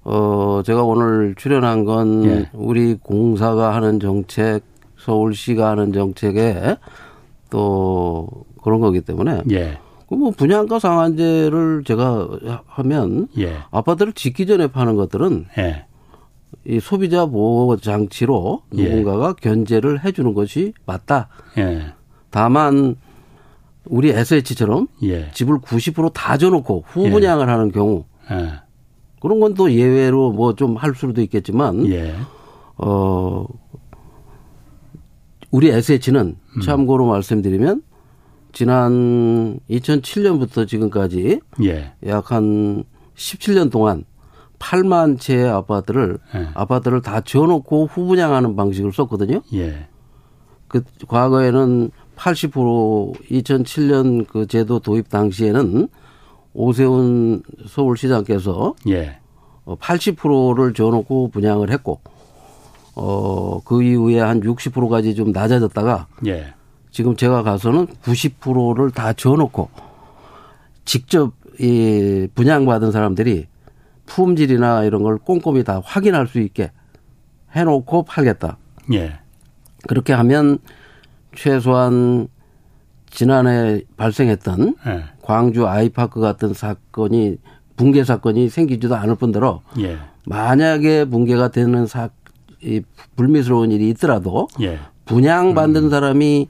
어 제가 오늘 출연한 건 예. 우리 공사가 하는 정책, 서울시가 하는 정책에 또 그런 거기 때문에. 예. 그뭐 분양가 상한제를 제가 하면 예. 아파트를 짓기 전에 파는 것들은 예. 이 소비자 보호 장치로 예. 누군가가 견제를 해주는 것이 맞다. 예. 다만 우리 SH처럼 예. 집을 90%다 줘놓고 후분양을 예. 하는 경우 예. 그런 건 또 예외로 뭐 좀 할 수도 있겠지만 예. 어 우리 SH는 음. 참고로 말씀드리면 지난 2007년부터 지금까지 예. 약한 17년 동안 8만 채의 아파트를 예. 아파트를 다 지어놓고 후분양하는 방식을 썼거든요. 예. 그 과거에는 80% 2007년 그 제도 도입 당시에는 오세훈 서울시장께서 예. 80%를 어, 지어놓고 분양을 했고 어, 그 이후에 한 60%까지 좀 낮아졌다가 예. 지금 제가 가서는 90%를 다 지어놓고 직접 이 분양받은 사람들이 품질이나 이런 걸 꼼꼼히 다 확인할 수 있게 해놓고 팔겠다. 예. 그렇게 하면 최소한 지난해 발생했던 예. 광주 아이파크 같은 사건이 붕괴 사건이 생기지도 않을 뿐더러 예. 만약에 붕괴가 되는 사, 이 불미스러운 일이 있더라도 예. 분양받는 음. 사람이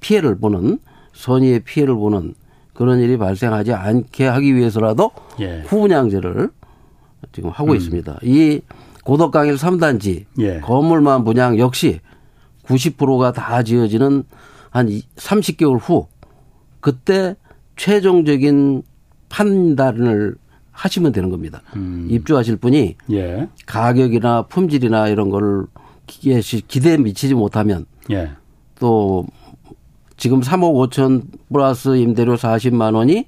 피해를 보는 선의의 피해를 보는 그런 일이 발생하지 않게 하기 위해서라도 예. 후분양제를 지금 하고 음. 있습니다. 이 고덕강일 3단지 예. 건물만 분양 역시 90%가 다 지어지는 한 30개월 후 그때 최종적인 판단을 하시면 되는 겁니다. 음. 입주하실 분이 예. 가격이나 품질이나 이런 걸 기대에 미치지 못하면 예. 또 지금 3억 5천 플러스 임대료 40만 원이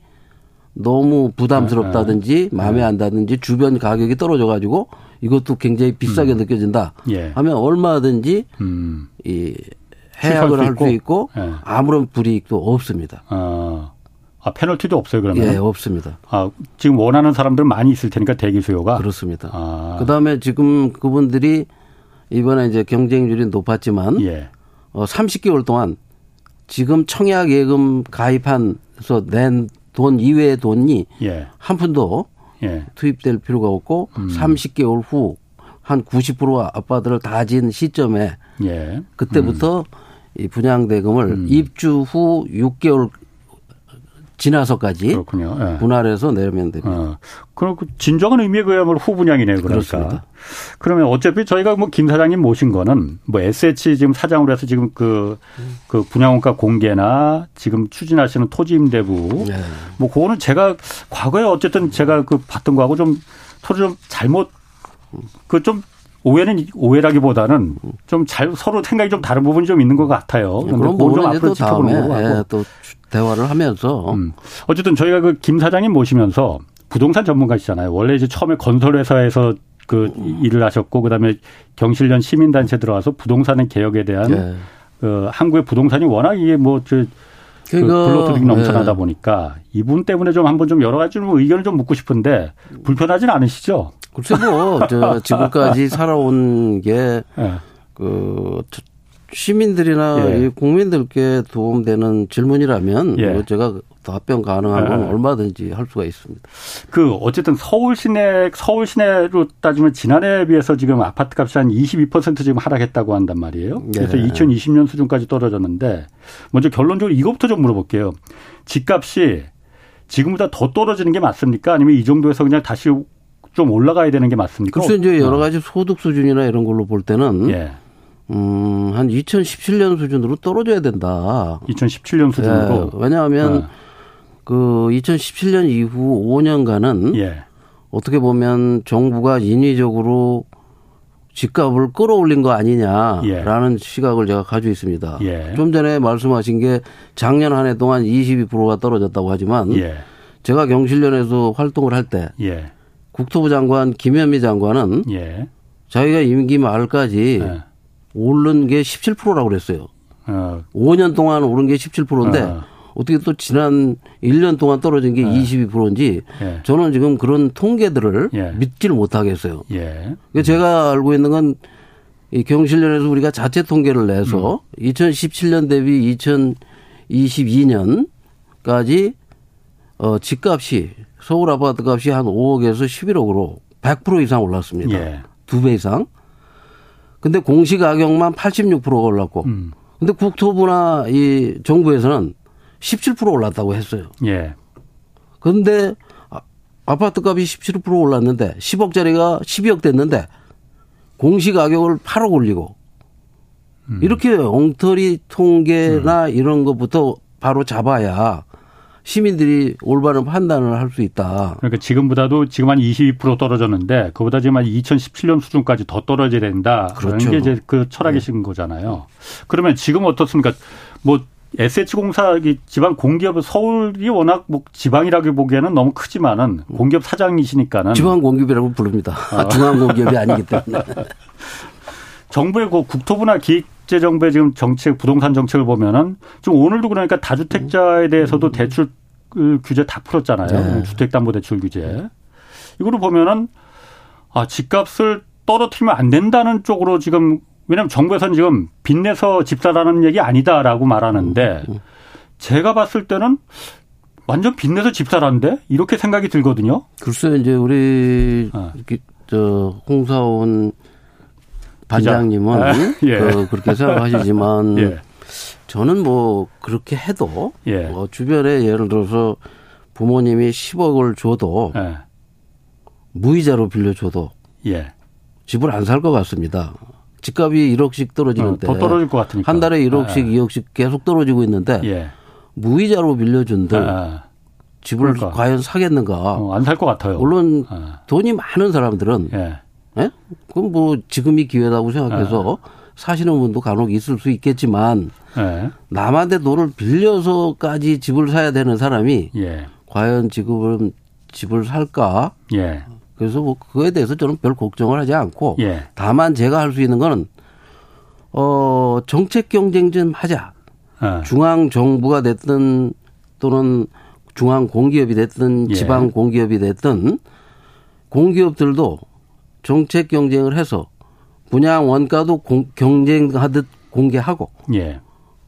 너무 부담스럽다든지 아, 아. 마음에 안 든다든지 주변 가격이 떨어져 가지고 이것도 굉장히 비싸게 음. 느껴진다. 예. 하면 얼마든지 음. 이 해약을 할수 있고, 예. 아무런 불이익도 없습니다. 아. 아, 페널티도 없어요, 그러면? 예, 없습니다. 아, 지금 원하는 사람들 많이 있을 테니까 대기 수요가? 그렇습니다. 아. 그 다음에 지금 그분들이 이번에 이제 경쟁률이 높았지만, 예. 어, 30개월 동안 지금 청약 예금 가입한서 낸 돈 이외의 돈이 예. 한 푼도 예. 투입될 필요가 없고 음. 30개월 후 한 90% 아파트를 다진 시점에 예. 그때부터 음. 이 분양 대금을 음. 입주 후 6개월 지나서까지 그렇군요. 예. 분할해서 내면 됩니다. 어. 그럼 그 진정한 의미의 그야말로 후분양이네요. 그러니까. 그렇습니다. 그러면 어차피 저희가 뭐 김 사장님 모신 거는 뭐 SH 지금 사장으로 해서 지금 그, 그 분양원가 공개나 지금 추진하시는 토지임대부 네. 뭐 그거는 제가 과거에 어쨌든 제가 그 봤던 거하고 좀 서로 좀 잘못 그좀 오해는 오해라기보다는 좀 잘 서로 생각이 좀 다른 부분이 좀 있는 것 같아요. 네, 그럼 좀 앞으로 지켜보는 거고 예, 또 대화를 하면서 음. 어쨌든 저희가 그 김 사장님 모시면서 부동산 전문가시잖아요. 원래 이제 처음에 건설회사에서 그 음. 일을 하셨고 그다음에 경실련 시민단체 들어와서 부동산의 개혁에 대한 네. 그 한국의 부동산이 워낙 이게 뭐저 그 불로트릭이 넘쳐나다 네. 보니까 이분 때문에 좀 한번 좀 여러 가지 좀 의견을 좀 묻고 싶은데 불편하진 않으시죠? 글쎄 뭐, 저, 지금까지 살아온 게, 네. 그, 시민들이나 예. 국민들께 도움되는 질문이라면 예. 뭐 제가 답변 가능하면 예. 얼마든지 할 수가 있습니다. 그 어쨌든 서울 시내 서울 시내로 따지면 지난해에 비해서 지금 아파트 값이 한 22% 지금 하락했다고 한단 말이에요. 그래서 2020년 수준까지 떨어졌는데 먼저 결론적으로 이것부터 좀 물어볼게요. 집값이 지금보다 더 떨어지는 게 맞습니까? 아니면 이 정도에서 그냥 다시 좀 올라가야 되는 게 맞습니까? 글쎄 이제 여러 어. 가지 소득 수준이나 이런 걸로 볼 때는 예. 음, 한 2017년 수준으로 떨어져야 된다. 2017년 수준으로? 예, 왜냐하면 네. 그 2017년 이후 5년간은 예. 어떻게 보면 정부가 인위적으로 집값을 끌어올린 거 아니냐라는 예. 시각을 제가 가지고 있습니다. 예. 좀 전에 말씀하신 게 작년 한 해 동안 22%가 떨어졌다고 하지만 예. 제가 경실련에서 활동을 할때 예. 국토부 장관 김현미 장관은 예. 자기가 임기 말까지 오른 게 17%라고 그랬어요. 어. 5년 동안 오른 게 17%인데 어. 어떻게 또 지난 1년 동안 떨어진 게 예. 22%인지 예. 저는 지금 그런 통계들을 예. 믿지를 못하겠어요. 예. 음. 제가 알고 있는 건 이 경실련에서 우리가 자체 통계를 내서 음. 2017년 대비 2022년까지 어 집값이 서울 아파트 값이 한 5억에서 11억으로 100% 이상 올랐습니다. 예. 두배 이상. 근데 공시 가격만 86%가 올랐고. 음. 근데 국토부나 이 정부에서는 17% 올랐다고 했어요. 예. 그런데 아파트 값이 17% 올랐는데 10억짜리가 12억 됐는데 공시 가격을 8억 올리고 음. 이렇게 엉터리 통계나 음. 이런 것부터 바로 잡아야 시민들이 올바른 판단을 할 수 있다. 그러니까 지금보다도 지금 한 22% 떨어졌는데 그보다 지금 한 2017년 수준까지 더 떨어져야 된다. 그렇죠. 게 이제 그 철학이신 네. 거잖아요. 그러면 지금 어떻습니까? 뭐 SH공사 지방 공기업 서울이 워낙 뭐 지방이라고 보기에는 너무 크지만은 공기업 사장이시니까는 지방 공기업이라고 부릅니다. 아. 중앙 공기업이 아니기 때문에. 정부의 그 국토부나 기획 재정부의 지금 정책 부동산 정책을 보면은 지금 오늘도 그러니까 다주택자에 대해서도 대출 규제 다 풀었잖아요. 네. 주택담보대출 규제. 이거를 보면은 아 집값을 떨어뜨리면 안 된다는 쪽으로 지금 왜냐하면 정부에서는 지금 빚내서 집사라는 얘기 아니다라고 말하는데 음, 음. 제가 봤을 때는 완전 빚내서 집사라는데 이렇게 생각이 들거든요. 글쎄 이제 우리 어. 저 홍사원 반장님은 아, 예. 그, 그렇게 생각하시지만 예. 저는 뭐 그렇게 해도 예. 뭐 주변에 예를 들어서 부모님이 10억을 줘도 예. 무이자로 빌려줘도 예. 집을 안 살 것 같습니다. 집값이 1억씩 떨어지는데 어, 더 떨어질 것 같으니까 한 달에 1억씩, 아. 2억씩 계속 떨어지고 있는데 예. 무이자로 빌려준들 아. 집을 그러니까. 과연 사겠는가? 어, 안살 것 같아요. 물론 아. 돈이 많은 사람들은 예. 예? 그럼 뭐 지금이 기회라고 생각해서 예. 사시는 분도 간혹 있을 수 있겠지만 예. 남한테 돈을 빌려서까지 집을 사야 되는 사람이 예. 과연 지금은 집을 살까? 예. 그래서 뭐 그거에 대해서 저는 별 걱정을 하지 않고 예. 다만 제가 할 수 있는 거는 어 정책 경쟁 좀 하자. 어. 중앙 정부가 됐든 또는 중앙 공기업이 됐든 예. 지방 공기업이 됐든 공기업들도 정책 경쟁을 해서 분양 원가도 공, 경쟁하듯 공개하고 예.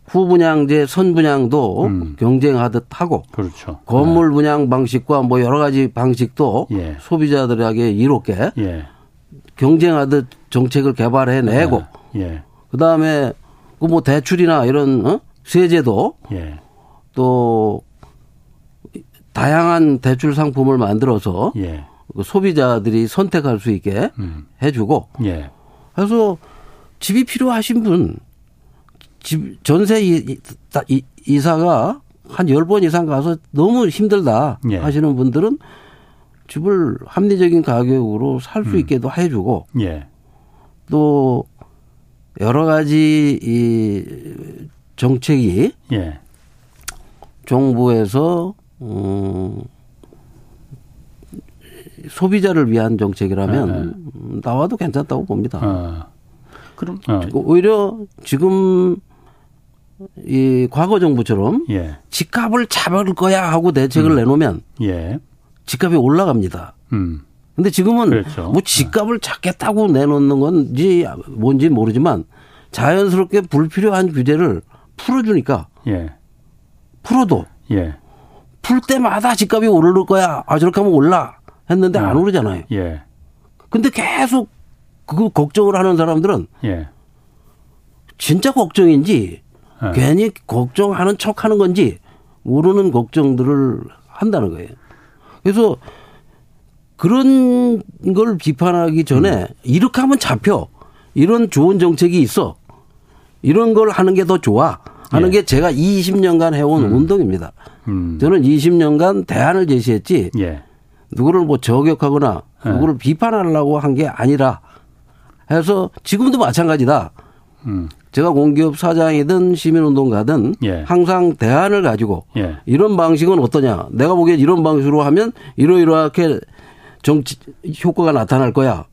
후분양제 선분양도 음. 경쟁하듯 하고 그렇죠. 건물 네. 분양 방식과 뭐 여러 가지 방식도 예. 소비자들에게 이롭게 예. 경쟁하듯 정책을 개발해 내고 예. 예. 그다음에 그뭐 대출이나 이런 어? 세제도 예. 또 다양한 대출 상품을 만들어서 예. 그 소비자들이 선택할 수 있게 음. 해주고 그래서 집이 필요하신 분 집, 전세 이, 이사가 한 10번 이상 가서 너무 힘들다 예. 하시는 분들은 집을 합리적인 가격으로 살수 음. 있게도 해주고 예. 또 여러 가지 이 정책이 예. 정부에서 음 소비자를 위한 정책이라면 네. 나와도 괜찮다고 봅니다. 아. 그럼 어. 오히려 지금 이 과거 정부처럼 예. 집값을 잡을 거야 하고 대책을 음. 내놓으면 예. 집값이 올라갑니다. 음. 근데 지금은 그렇죠. 뭐 집값을 잡겠다고 내놓는 건지 뭔지 모르지만 자연스럽게 불필요한 규제를 풀어주니까 예. 풀어도 예. 풀 때마다 집값이 오를 거야. 아 저렇게 하면 올라 했는데 안 아. 오르잖아요. 예. 근데 계속 그 걱정을 하는 사람들은 예. 진짜 걱정인지 네. 괜히 걱정하는 척 하는 건지 모르는 걱정들을 한다는 거예요. 그래서 그런 걸 비판하기 전에 음. 이렇게 하면 잡혀. 이런 좋은 정책이 있어. 이런 걸 하는 게 더 좋아. 하는 예. 게 제가 20년간 해온 음. 운동입니다. 음. 저는 20년간 대안을 제시했지. 예. 누구를 뭐 저격하거나 예. 누구를 비판하려고 한 게 아니라 해서 지금도 마찬가지다. 음. 제가 공기업 사장이든 시민운동가든 예. 항상 대안을 가지고 예. 이런 방식은 어떠냐. 내가 보기엔 이런 방식으로 하면 이러이러하게 정치 효과가 나타날 거야.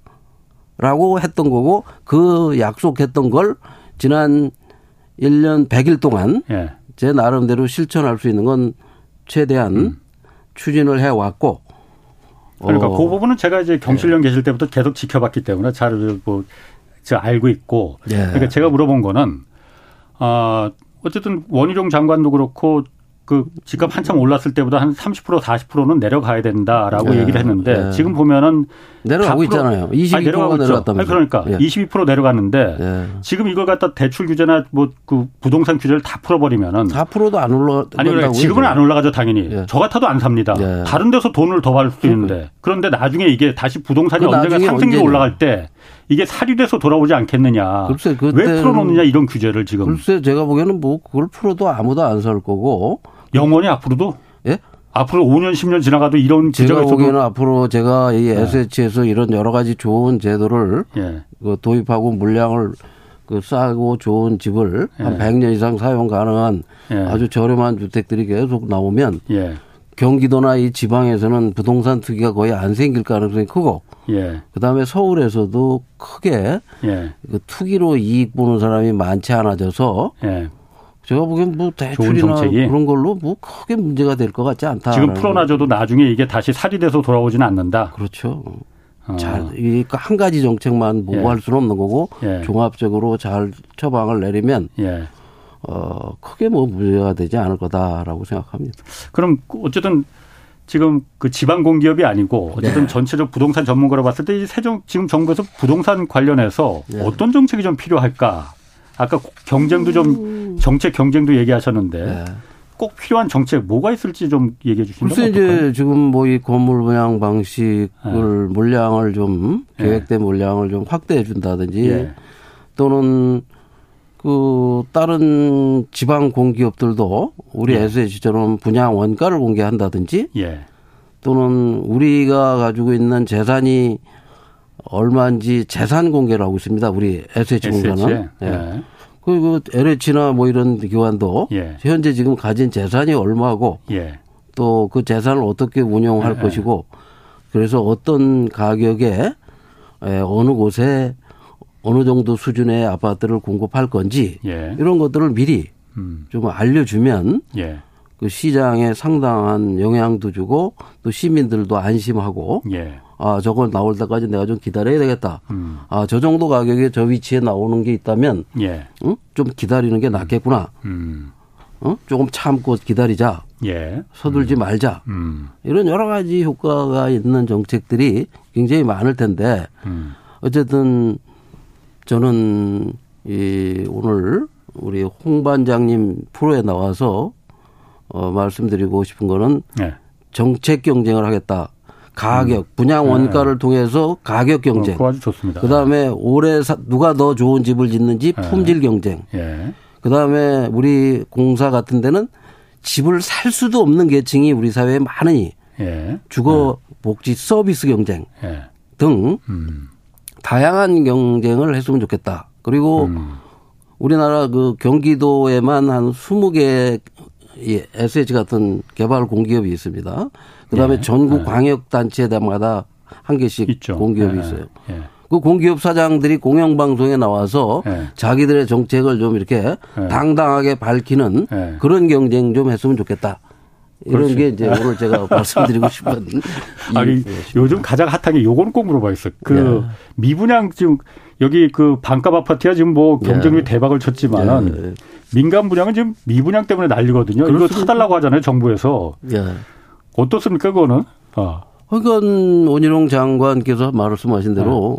라고 했던 거고 그 약속했던 걸 지난 1년 100일 동안 예. 제 나름대로 실천할 수 있는 건 최대한 음. 추진을 해 왔고 그러니까 어. 그 부분은 제가 이제 경실련 예. 계실 때부터 계속 지켜봤기 때문에 잘뭐 제가 알고 있고 예. 그러니까 제가 물어본 거는 아 어쨌든 원희룡 장관도 그렇고 그 집값 한참 올랐을 때보다 한 30% 40%는 내려가야 된다라고 네. 얘기를 했는데 네. 지금 보면은 내려가고 있잖아요. 22%가 아니, 내려가고 내려갔다면서. 아니, 그러니까 예. 22% 내려갔는데 예. 지금 이걸 갖다 대출 규제나 뭐 그 부동산 규제를 다 풀어버리면은 4%도 안 올라. 아니 그러니까 지금은 안 올라가죠 당연히. 예. 저 같아도 안 삽니다. 예. 다른 데서 돈을 더 받을 수 있는데 그런데 나중에 이게 다시 부동산이 그 언젠가 상승률 올라갈 때 이게 사리돼서 돌아오지 않겠느냐. 글쎄, 왜 풀어놓느냐 이런 규제를 지금. 글쎄 제가 보기에는 뭐 그걸 풀어도 아무도 안 살 거고. 영원히 앞으로도? 예? 앞으로 5년 10년 지나가도 이런 제가 보기에는 앞으로 제가 이 SH에서 네. 이런 여러 가지 좋은 제도를 네. 그 도입하고 물량을 그 싸고 좋은 집을 네. 한 100년 이상 사용 가능한 예. 아주 저렴한 주택들이 계속 나오면 예. 경기도나 이 지방에서는 부동산 투기가 거의 안 생길 가능성이 크고 예. 그다음에 서울에서도 크게 예. 그 투기로 이익 보는 사람이 많지 않아져서 예. 제가 보기엔 뭐 대출이나 그런 걸로 뭐 크게 문제가 될 것 같지 않다. 지금 풀어놔줘도 나중에 이게 다시 살이돼서 돌아오지는 않는다. 그렇죠. 어. 잘, 이한 가지 정책만 보고할 예. 수는 없는 거고 예. 종합적으로 잘 처방을 내리면 예. 어, 크게 뭐 문제가 되지 않을 거다라고 생각합니다. 그럼 어쨌든 지금 그 지방 공기업이 아니고 어쨌든 네. 전체적 부동산 전문가로 봤을 때이 세정 지금 정부에서 부동산 관련해서 네. 어떤 정책이 좀 필요할까? 아까 경쟁도 좀 음. 정책 경쟁도 얘기하셨는데 네. 꼭 필요한 정책 뭐가 있을지 좀 얘기해 주시면 글쎄 이제 지금 뭐 이 건물 분양 방식을 네. 물량을 좀 네. 계획된 물량을 좀 확대해 준다든지 예. 또는 그 다른 지방 공기업들도 우리 예. SH처럼 분양 원가를 공개한다든지 예. 또는 우리가 가지고 있는 재산이 얼마인지 재산 공개를 하고 있습니다. 우리 SH 공사는. 예. 예. 그리고 LH나 뭐 이런 기관도 예. 현재 지금 가진 재산이 얼마고 예. 또그 재산을 어떻게 운용할 예. 것이고 그래서 어떤 가격에 어느 곳에 어느 정도 수준의 아파트를 공급할 건지 예. 이런 것들을 미리 음. 좀 알려주면 예. 그 시장에 상당한 영향도 주고 또 시민들도 안심하고 예. 아 저걸 나올 때까지 내가 좀 기다려야 되겠다. 음. 아저 정도 가격에 저 위치에 나오는 게 있다면 예. 응? 좀 기다리는 게 낫겠구나. 음. 어? 조금 참고 기다리자. 예. 서둘지 음. 말자. 음. 이런 여러 가지 효과가 있는 정책들이 굉장히 많을 텐데 음. 어쨌든 저는 이 오늘 우리 홍 반장님 프로에 나와서 어 말씀드리고 싶은 거는 네. 정책 경쟁을 하겠다. 가격, 음. 분양 원가를 네. 통해서 가격 경쟁. 어, 아주 좋습니다. 그다음에 올해 사, 누가 더 좋은 집을 짓는지 네. 품질 경쟁. 예. 그다음에 우리 공사 같은 데는 집을 살 수도 없는 계층이 우리 사회에 많으니 예. 주거 네. 복지 서비스 경쟁 예. 등 음. 다양한 경쟁을 했으면 좋겠다. 그리고 음. 우리나라 그 경기도에만 한 20개 SH 같은 개발 공기업이 있습니다. 그다음에 예. 전국 예. 광역 단체마다 한 개씩 있죠. 공기업이 예. 있어요. 예. 그 공기업 사장들이 공영방송에 나와서 예. 자기들의 정책을 좀 이렇게 예. 당당하게 밝히는 그런 경쟁 좀 했으면 좋겠다. 이런 그렇지. 게 이제 오늘 제가 말씀드리고 싶은. 아니, 요즘 가장 핫한 게 요거는 꼭 물어봐야겠어요. 그 예. 미분양 지금 여기 그 반값 아파트야 지금 뭐 경쟁률 예. 대박을 쳤지만은 예. 민간 분양은 지금 미분양 때문에 난리거든요. 이거 사달라고 하잖아요, 정부에서. 예. 어떻습니까, 그거는? 어. 그러니까 원희룡 장관께서 말씀하신 대로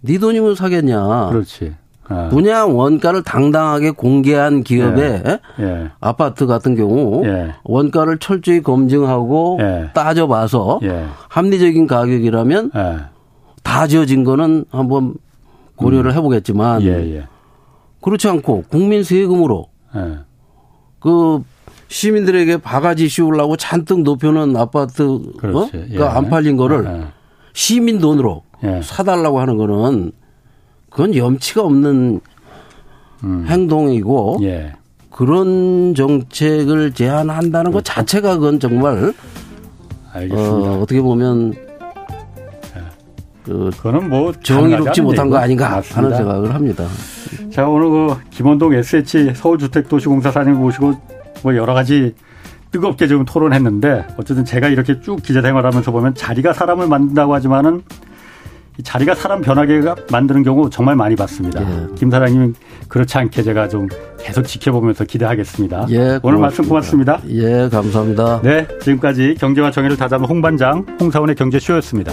네, 네 돈이면 사겠냐. 그렇지. 아. 분양 원가를 당당하게 공개한 기업의 예. 예. 아파트 같은 경우 예. 원가를 철저히 검증하고 예. 따져봐서 예. 합리적인 가격이라면 예. 다 지어진 거는 한번 고려를 음. 해보겠지만 그렇지 않고 국민 세금으로 그 시민들에게 바가지 씌우려고 잔뜩 높여놓은 아파트가 어? 안 팔린 거를 시민 돈으로 사달라고 하는 거는 그건 염치가 없는 음. 행동이고 예. 그런 정책을 제안한다는 것 자체가 그건 정말 알겠습니다. 어, 어떻게 보면 예. 그 그거는 뭐 정의롭지 못한 거 아닌가 맞습니다. 하는 생각을 합니다. 자 오늘 그 김원동 SH 서울주택도시공사 사장님 모시고 뭐 여러 가지 뜨겁게 좀 토론했는데 어쨌든 제가 이렇게 쭉 기자 생활하면서 보면 자리가 사람을 만든다고 하지만은 자리가 사람 변하게 만드는 경우 정말 많이 봤습니다. 예. 김 사장님 그렇지 않게 제가 좀 계속 지켜보면서 기대하겠습니다. 예, 오늘 말씀 고맙습니다. 예, 감사합니다. 네, 지금까지 경제와 정의를 다잡는 홍반장 홍사원의 경제쇼였습니다.